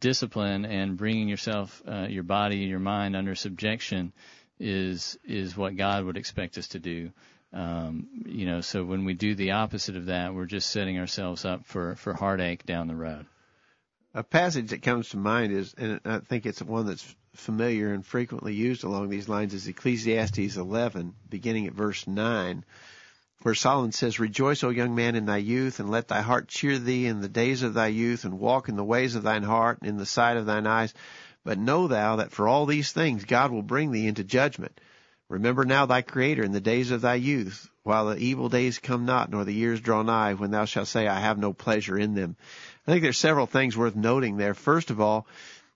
discipline and bringing yourself, uh, your body and your mind under subjection is is what God would expect us to do. Um, you know, so when we do the opposite of that, we're just setting ourselves up for for heartache down the road. A passage that comes to mind is, and I think it's one that's familiar and frequently used along these lines, is Ecclesiastes 11, beginning at verse 9 where Solomon says, Rejoice, O young man, in thy youth, and let thy heart cheer thee in the days of thy youth, and walk in the ways of thine heart, and in the sight of thine eyes. But know thou that for all these things God will bring thee into judgment. Remember now thy Creator in the days of thy youth, while the evil days come not, nor the years draw nigh, when thou shalt say, I have no pleasure in them. I think there's several things worth noting there. First of all,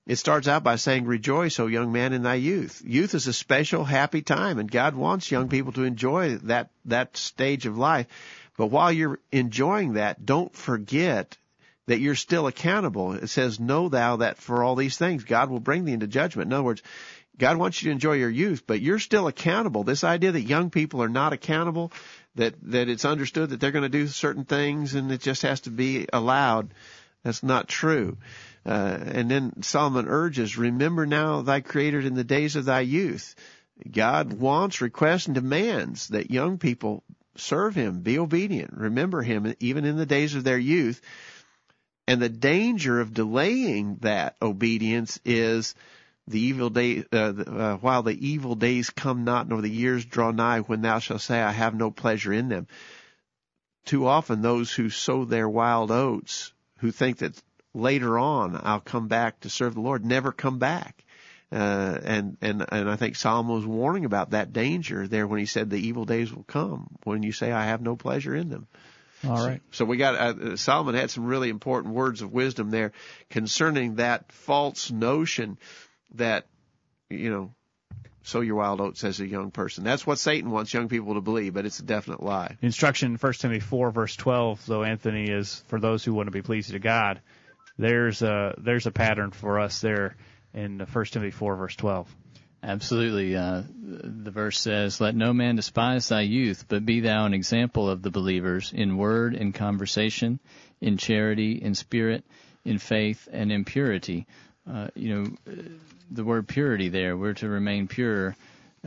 it starts out by saying, Rejoice, O young man, in thy youth. Youth is a special, happy time, and God wants young people to enjoy that, that stage of life. But while you're enjoying that, don't forget that you're still accountable. It says, Know thou that for all these things God will bring thee into judgment. In other words, God wants you to enjoy your youth, but you're still accountable. This idea that young people are not accountable, that, that it's understood that they're going to do certain things and it just has to be allowed, that's not true. Uh, and then Solomon urges, remember now thy creator in the days of thy youth. God wants, requests, and demands that young people serve him, be obedient, remember him even in the days of their youth. And the danger of delaying that obedience is the evil day, uh, uh, while the evil days come not, nor the years draw nigh, when thou shalt say, I have no pleasure in them. Too often those who sow their wild oats, who think that later on I'll come back to serve the Lord, never come back. Uh, and, and, and I think Solomon was warning about that danger there when he said the evil days will come when you say I have no pleasure in them. All right. So, so we got uh, Solomon had some really important words of wisdom there concerning that false notion that you know sow your wild oats as a young person. That's what Satan wants young people to believe, but it's a definite lie. Instruction, 1 Timothy 4, verse 12, though, Anthony, is for those who want to be pleasing to God there's a there's a pattern for us there in 1 Timothy 4 verse 12. Absolutely. Uh, the verse says, Let no man despise thy youth, but be thou an example of the believers in word, in conversation, in charity, in spirit, in faith, and in purity. Uh, you know, the word purity there, we're to remain pure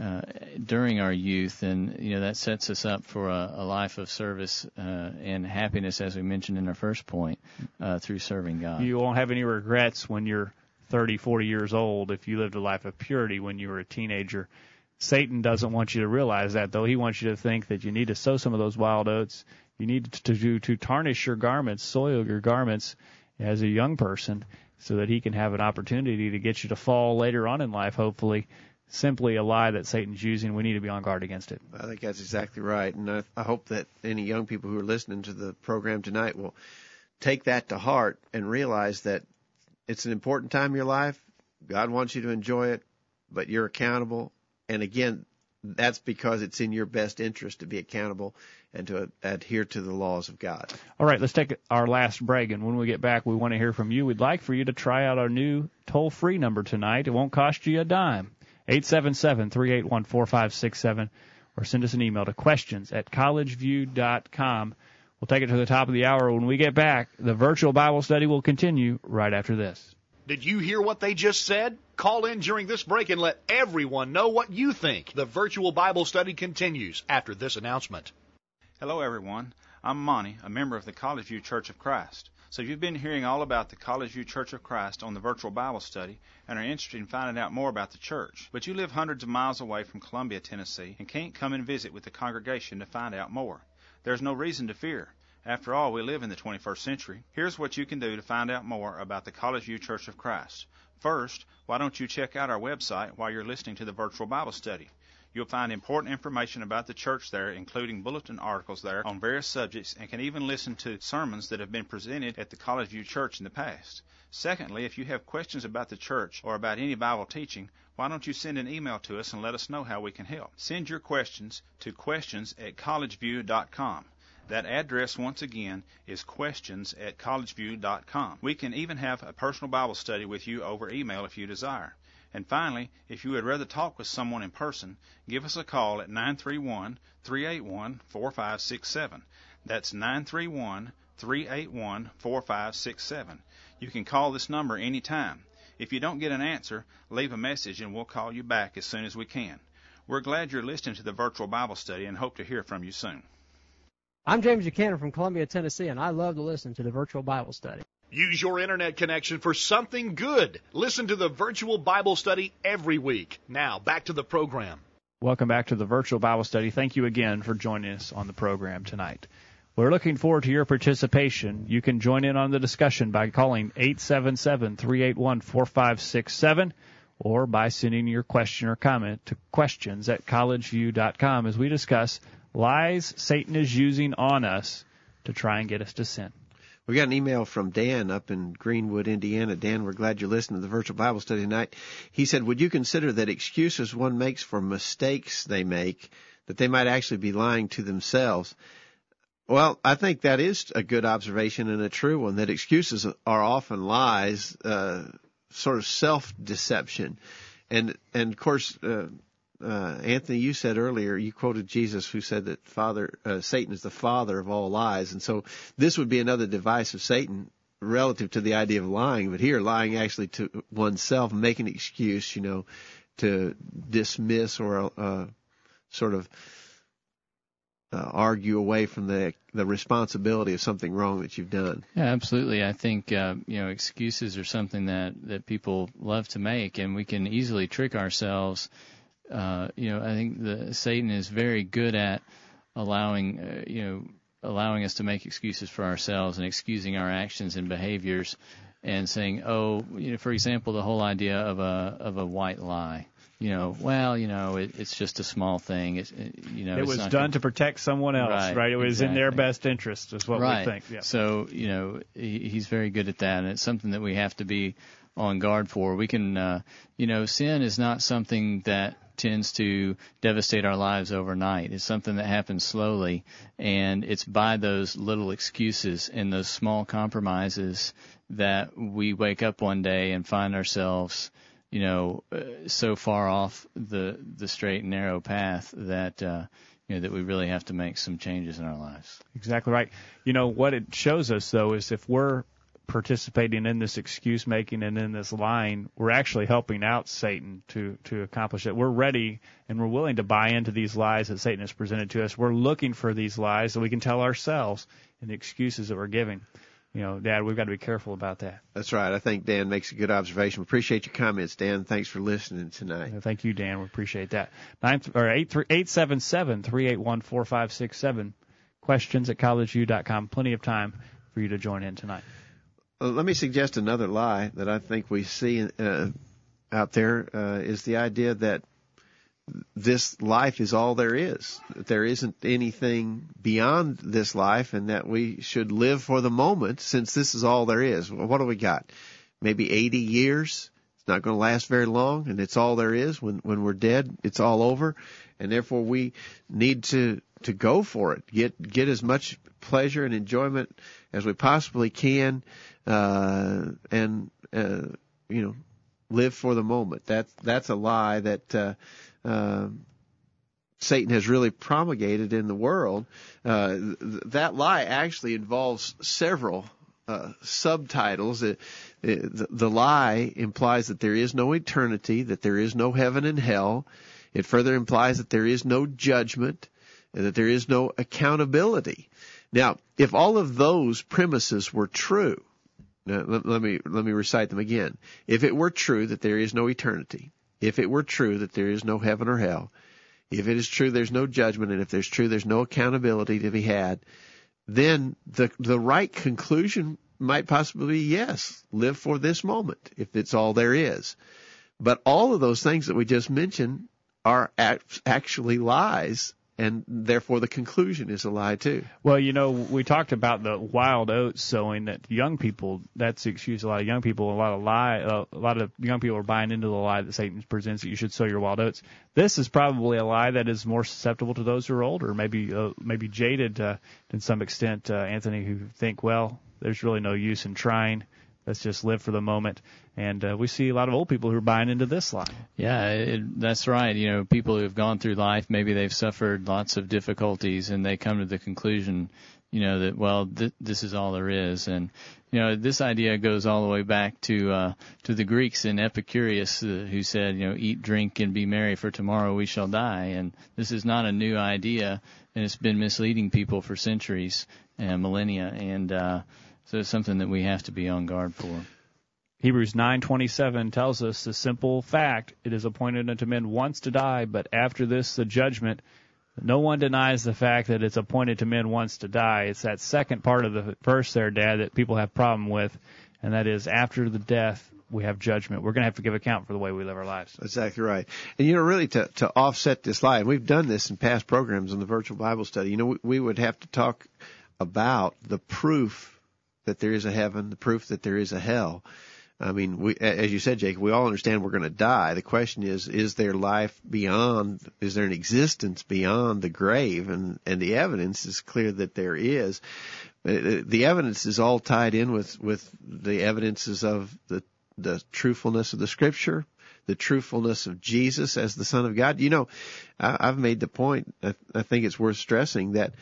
uh, during our youth, and you know that sets us up for a, a life of service uh, and happiness, as we mentioned in our first point, uh, through serving God. You won't have any regrets when you're 30, 40 years old if you lived a life of purity when you were a teenager. Satan doesn't want you to realize that, though. He wants you to think that you need to sow some of those wild oats. You need to to, to tarnish your garments, soil your garments as a young person, so that he can have an opportunity to get you to fall later on in life, hopefully, simply a lie that Satan's using. We need to be on guard against it. I think that's exactly right, and I, I hope that any young people who are listening to the program tonight will take that to heart and realize that it's an important time in your life. God wants you to enjoy it, but you're accountable. And again, that's because it's in your best interest to be accountable and to adhere to the laws of God. All right, let's take our last break, and when we get back, we want to hear from you. We'd like for you to try out our new toll-free number tonight. It won't cost you a dime. 877-381-4567 or send us an email to questions at collegeview.com. We'll take it to the top of the hour. When we get back, the virtual Bible study will continue right after this. Did you hear what they just said? Call in during this break and let everyone know what you think. The virtual Bible study continues after this announcement. Hello, everyone. I'm Monty, a member of the College View Church of Christ. So you've been hearing all about the College View Church of Christ on the virtual Bible study and are interested in finding out more about the church, but you live hundreds of miles away from Columbia, Tennessee, and can't come and visit with the congregation to find out more, there's no reason to fear. After all, we live in the 21st century. Here's what you can do to find out more about the College View Church of Christ. First, why don't you check out our website while you're listening to the virtual Bible study? You'll find important information about the church there, including bulletin articles there on various subjects, and can even listen to sermons that have been presented at the College View Church in the past. Secondly, if you have questions about the church or about any Bible teaching, why don't you send an email to us and let us know how we can help? Send your questions to questions at collegeview.com. That address, once again, is questions at collegeview.com. We can even have a personal Bible study with you over email if you desire. And finally, if you would rather talk with someone in person, give us a call at 931 381 4567. That's 931 381 4567. You can call this number anytime. If you don't get an answer, leave a message and we'll call you back as soon as we can. We're glad you're listening to the virtual Bible study and hope to hear from you soon. I'm James Buchanan from Columbia, Tennessee, and I love to listen to the virtual Bible study. Use your internet connection for something good. Listen to the virtual Bible study every week. Now, back to the program. Welcome back to the virtual Bible study. Thank you again for joining us on the program tonight. We're looking forward to your participation. You can join in on the discussion by calling 877-381-4567 or by sending your question or comment to questions at collegeview.com as we discuss lies Satan is using on us to try and get us to sin. We got an email from Dan up in Greenwood, Indiana. Dan, we're glad you're listening to the virtual Bible study tonight. He said, would you consider that excuses one makes for mistakes they make, that they might actually be lying to themselves? Well, I think that is a good observation and a true one, that excuses are often lies, uh, sort of self-deception. And, and of course, uh, uh, Anthony, you said earlier, you quoted Jesus who said that Father, uh, Satan is the father of all lies. And so this would be another device of Satan relative to the idea of lying, but here lying actually to oneself, make an excuse, you know, to dismiss or, uh, sort of, uh, argue away from the the responsibility of something wrong that you've done. Yeah, absolutely. I think uh, you know excuses are something that that people love to make, and we can easily trick ourselves uh, you know, I think the Satan is very good at allowing, uh, you know, allowing us to make excuses for ourselves and excusing our actions and behaviors, and saying, oh, you know, for example, the whole idea of a of a white lie. You know, well, you know, it, it's just a small thing. It, it you know, it was done gonna... to protect someone else, right? right? It was exactly. in their best interest, is what right. we think. Yeah. So, you know, he, he's very good at that, and it's something that we have to be on guard for. We can, uh, you know, sin is not something that tends to devastate our lives overnight. It's something that happens slowly, and it's by those little excuses and those small compromises that we wake up one day and find ourselves, you know, uh, so far off the the straight and narrow path that. Uh, you know, that we really have to make some changes in our lives. Exactly right. You know, what it shows us though is if we're participating in this excuse making and in this lying, we're actually helping out Satan to to accomplish it. We're ready and we're willing to buy into these lies that Satan has presented to us. We're looking for these lies that we can tell ourselves and the excuses that we're giving. You know, Dad, we've got to be careful about that. That's right. I think Dan makes a good observation. We appreciate your comments, Dan. Thanks for listening tonight. Thank you, Dan. We appreciate that. Nine or eight three eight seven seven three eight one four five six seven. Questions at collegeview.com. Plenty of time for you to join in tonight. Uh, let me suggest another lie that I think we see uh, out there uh, is the idea that this life is all there is. That there isn't anything beyond this life, and that we should live for the moment since this is all there is. Well, what do we got? Maybe 80 years. It's not going to last very long, and it's all there is. When when we're dead, it's all over, and therefore we need to to go for it. Get get as much pleasure and enjoyment as we possibly can uh, and uh, you know live for the moment. That's that's a lie that uh, uh, Satan has really promulgated in the world. Uh, th- that lie actually involves several uh, subtitles. It, it, the, the lie implies that there is no eternity, that there is no heaven and hell. It further implies that there is no judgment, and that there is no accountability. Now, if all of those premises were true, now, let, let me let me recite them again. If it were true that there is no eternity, if it were true that there is no heaven or hell, if it is true there's no judgment, and if there's true there's no accountability to be had, then the the right conclusion might possibly be yes, live for this moment if it's all there is. But all of those things that we just mentioned are actually lies and therefore the conclusion is a lie too. Well, you know, we talked about the wild oats sowing that young people. That's excuse. A lot of young people, a lot of lie, uh, a lot of young people are buying into the lie that Satan presents that you should sow your wild oats. This is probably a lie that is more susceptible to those who are older, maybe uh, maybe jaded uh, to some extent, uh, Anthony, who think, well, there's really no use in trying. Let's just live for the moment. And uh, we see a lot of old people who are buying into this lie. Yeah, it, that's right. You know, people who have gone through life, maybe they've suffered lots of difficulties, and they come to the conclusion, you know, that well, th- this is all there is. And you know, this idea goes all the way back to uh, to the Greeks and Epicurus, uh, who said, you know, eat, drink, and be merry, for tomorrow we shall die. And this is not a new idea, and it's been misleading people for centuries and millennia. And uh, so it's something that we have to be on guard for. Hebrews 9:27 tells us the simple fact: it is appointed unto men once to die, but after this the judgment. No one denies the fact that it's appointed to men once to die. It's that second part of the verse there, Dad, that people have problem with, and that is after the death we have judgment. We're going to have to give account for the way we live our lives. Exactly right. And you know, really to to offset this lie, and we've done this in past programs on the virtual Bible study. You know, we, we would have to talk about the proof that there is a heaven, the proof that there is a hell. I mean, we, as you said, Jake, we all understand we're going to die. The question is, is there life beyond, is there an existence beyond the grave? And, and the evidence is clear that there is. Uh, the evidence is all tied in with, with the evidences of the, the truthfulness of the scripture, the truthfulness of Jesus as the Son of God. You know, I, have made the point, I, I think it's worth stressing that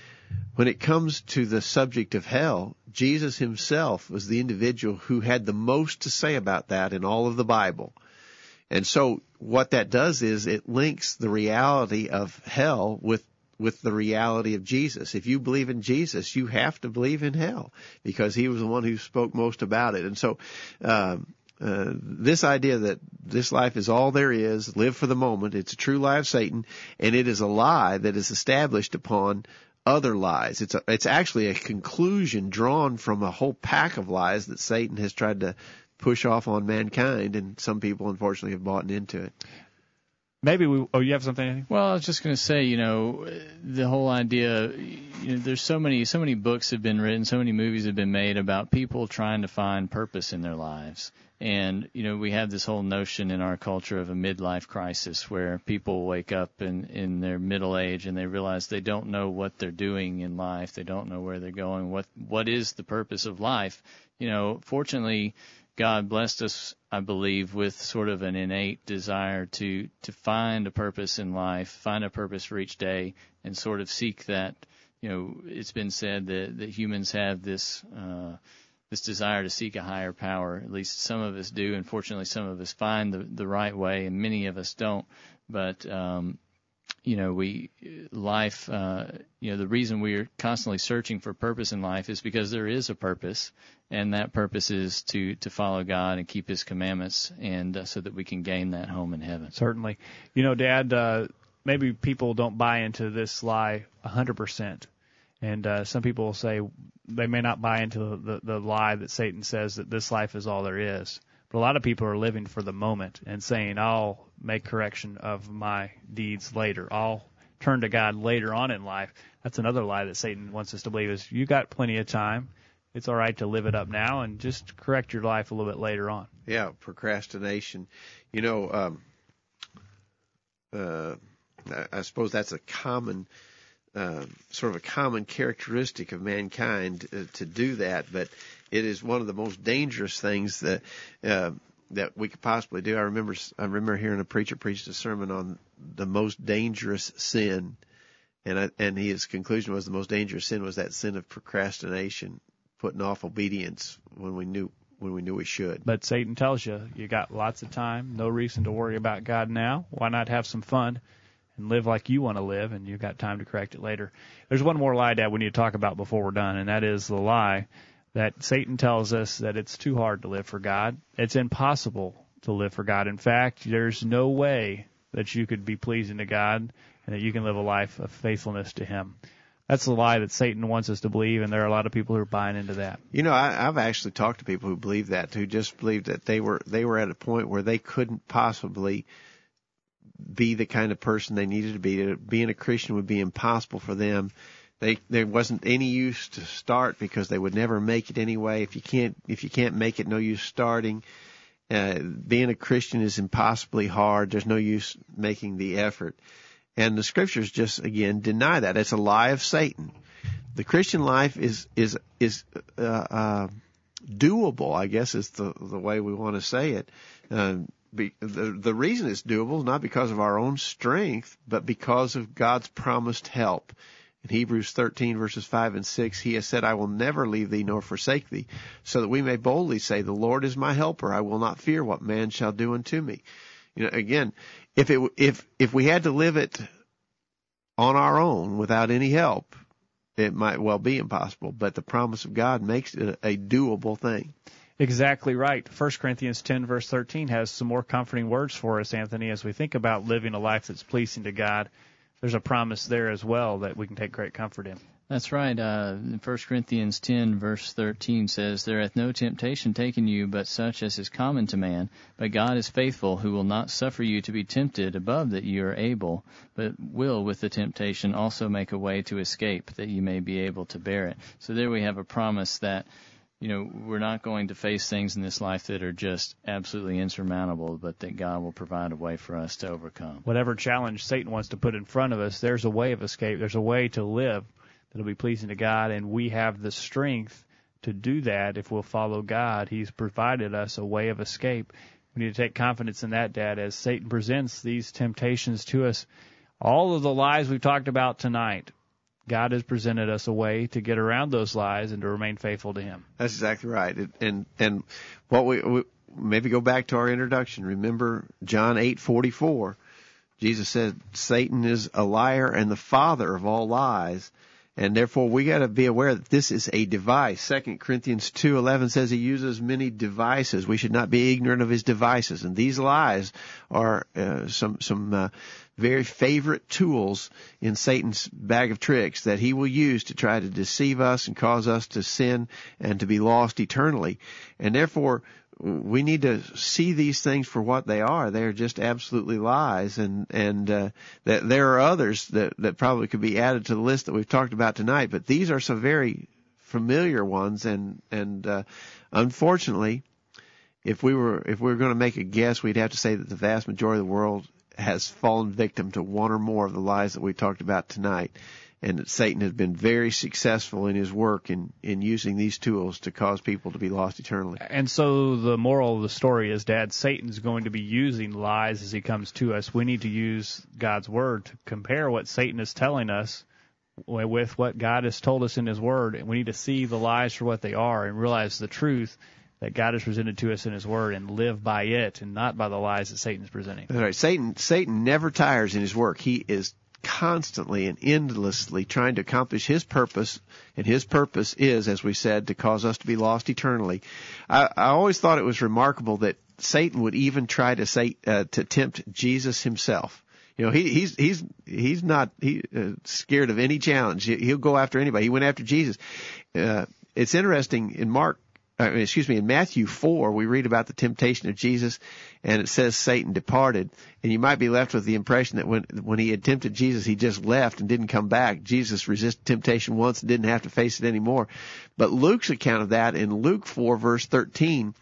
when it comes to the subject of hell, Jesus himself was the individual who had the most to say about that in all of the Bible. And so what that does is it links the reality of hell with with the reality of Jesus. If you believe in Jesus, you have to believe in hell because he was the one who spoke most about it. And so, um, uh, this idea that this life is all there is, live for the moment, it's a true lie of Satan, and it is a lie that is established upon other lies. It's a, it's actually a conclusion drawn from a whole pack of lies that Satan has tried to push off on mankind, and some people unfortunately have bought into it. Maybe we. Oh, you have something? Well, I was just going to say, you know, the whole idea. You know, there's so many, so many books have been written, so many movies have been made about people trying to find purpose in their lives. And, you know, we have this whole notion in our culture of a midlife crisis where people wake up in, in their middle age and they realize they don't know what they're doing in life. They don't know where they're going. What, what is the purpose of life? You know, fortunately, God blessed us, I believe, with sort of an innate desire to, to find a purpose in life, find a purpose for each day and sort of seek that. You know, it's been said that, that humans have this, uh, this desire to seek a higher power. At least some of us do. Unfortunately, some of us find the the right way, and many of us don't. But um, you know, we life. Uh, you know, the reason we're constantly searching for purpose in life is because there is a purpose, and that purpose is to to follow God and keep His commandments, and uh, so that we can gain that home in heaven. Certainly, you know, Dad. Uh, maybe people don't buy into this lie a hundred percent and uh, some people will say they may not buy into the, the lie that Satan says that this life is all there is. But a lot of people are living for the moment and saying, I'll make correction of my deeds later. I'll turn to God later on in life. That's another lie that Satan wants us to believe is you got plenty of time. It's all right to live it up now and just correct your life a little bit later on. Yeah, procrastination. You know, um, uh, I suppose that's a common uh, sort of a common characteristic of mankind uh, to do that, but it is one of the most dangerous things that uh, that we could possibly do. I remember I remember hearing a preacher preach a sermon on the most dangerous sin, and I, and his conclusion was the most dangerous sin was that sin of procrastination, putting off obedience when we knew when we knew we should. But Satan tells you you got lots of time, no reason to worry about God now. Why not have some fun? and live like you want to live, and you've got time to correct it later. There's one more lie, Dad, we need to talk about before we're done, and that is the lie that Satan tells us that it's too hard to live for God. It's impossible to live for God. In fact, there's no way that you could be pleasing to God and that you can live a life of faithfulness to Him. That's the lie that Satan wants us to believe, and there are a lot of people who are buying into that. You know, I, I've actually talked to people who believe that, who just believed that they were they were at a point where they couldn't possibly be the kind of person they needed to be. Being a Christian would be impossible for them. They there wasn't any use to start because they would never make it anyway. If you can't if you can't make it, no use starting. Uh, being a Christian is impossibly hard. There's no use making the effort. And the scriptures just again deny that. It's a lie of Satan. The Christian life is is is uh, uh, doable. I guess is the the way we want to say it. Uh, be, the the reason it's doable is not because of our own strength, but because of God's promised help. In Hebrews 13 verses 5 and 6, he has said, I will never leave thee nor forsake thee, so that we may boldly say, the Lord is my helper. I will not fear what man shall do unto me. You know, again, if it, if, if we had to live it on our own without any help, it might well be impossible, but the promise of God makes it a, doable thing. Exactly right. 1 Corinthians 10 verse 13 has some more comforting words for us, Anthony, as we think about living a life that's pleasing to God there's a promise there as well that we can take great comfort in. That's right. Uh, 1 Corinthians 10 verse 13 says, There hath no temptation taken you but such as is common to man. But God is faithful, who will not suffer you to be tempted above that you are able, but will with the temptation also make a way to escape, that you may be able to bear it. So there we have a promise that you know, we're not going to face things in this life that are just absolutely insurmountable, but that God will provide a way for us to overcome. Whatever challenge Satan wants to put in front of us, there's a way of escape. There's a way to live that'll be pleasing to God, and we have the strength to do that if we'll follow God. He's provided us a way of escape. We need to take confidence in that, Dad, as Satan presents these temptations to us. All of the lies we've talked about tonight, God has presented us a way to get around those lies and to remain faithful to Him. That's exactly right. And and what we, we maybe go back to our introduction. Remember John eight forty four. Jesus said Satan is a liar and the father of all lies. And therefore we got to be aware that this is a device. Second Corinthians 2:11 says he uses many devices. We should not be ignorant of his devices. And these lies are uh, some some uh, very favorite tools in Satan's bag of tricks that he will use to try to deceive us and cause us to sin and to be lost eternally. And therefore, we need to see these things for what they are. They are just absolutely lies, and and uh, that there are others that that probably could be added to the list that we've talked about tonight. But these are some very familiar ones, and and uh, unfortunately, if we were if we were going to make a guess, we'd have to say that the vast majority of the world has fallen victim to one or more of the lies that we talked about tonight. And that Satan has been very successful in his work in, in using these tools to cause people to be lost eternally. And so the moral of the story is, Dad, Satan's going to be using lies as he comes to us. We need to use God's Word to compare what Satan is telling us with what God has told us in His Word. And we need to see the lies for what they are and realize the truth that God has presented to us in His Word and live by it and not by the lies that Satan is presenting. That's right. Satan, Satan never tires in his work. He is constantly and endlessly trying to accomplish his purpose, and his purpose is, as we said, to cause us to be lost eternally. I, I always thought it was remarkable that Satan would even try to say uh, to tempt Jesus himself. You know, he, he's he's he's not he uh, scared of any challenge. He, will go after anybody. He went after Jesus. Uh, it's interesting in Mark uh, excuse me, in Matthew 4, we read about the temptation of Jesus, and it says Satan departed. And you might be left with the impression that when, when he had tempted Jesus, he just left and didn't come back. Jesus resisted temptation once and didn't have to face it anymore. But Luke's account of that in Luke 4 verse 13,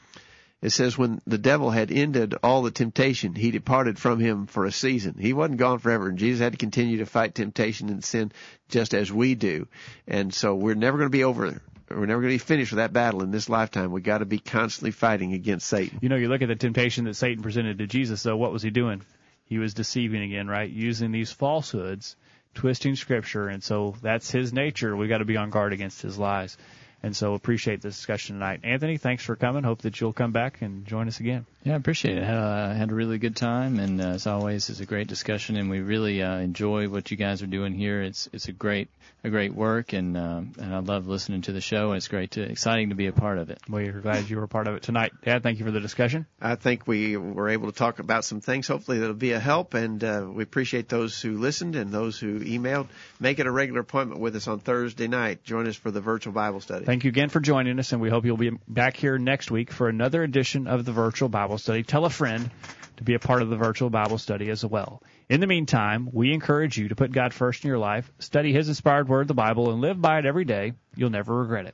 it says when the devil had ended all the temptation, he departed from him for a season. He wasn't gone forever, and Jesus had to continue to fight temptation and sin just as we do. And so we're never going to be over we're never going to be finished with that battle in this lifetime. We've got to be constantly fighting against Satan. You know, you look at the temptation that Satan presented to Jesus, though, what was he doing? He was deceiving again, right? Using these falsehoods, twisting scripture, and so that's his nature. We've got to be on guard against his lies. And so appreciate the discussion tonight. Anthony, thanks for coming. Hope that you'll come back and join us again. Yeah, I appreciate it. Had a, had a really good time, and uh, as always, it's a great discussion, and we really uh, enjoy what you guys are doing here. It's it's a great a great work, and uh, and I love listening to the show. It's great to exciting to be a part of it. We're glad you were a part of it tonight, Dad. Thank you for the discussion. I think we were able to talk about some things. Hopefully, that'll be a help, and uh, we appreciate those who listened and those who emailed. Make it a regular appointment with us on Thursday night. Join us for the virtual Bible study. Thank you again for joining us, and we hope you'll be back here next week for another edition of the virtual Bible study. Tell a friend to be a part of the virtual Bible study as well. In the meantime, we encourage you to put God first in your life, study His inspired word, the Bible, and live by it every day. You'll never regret it.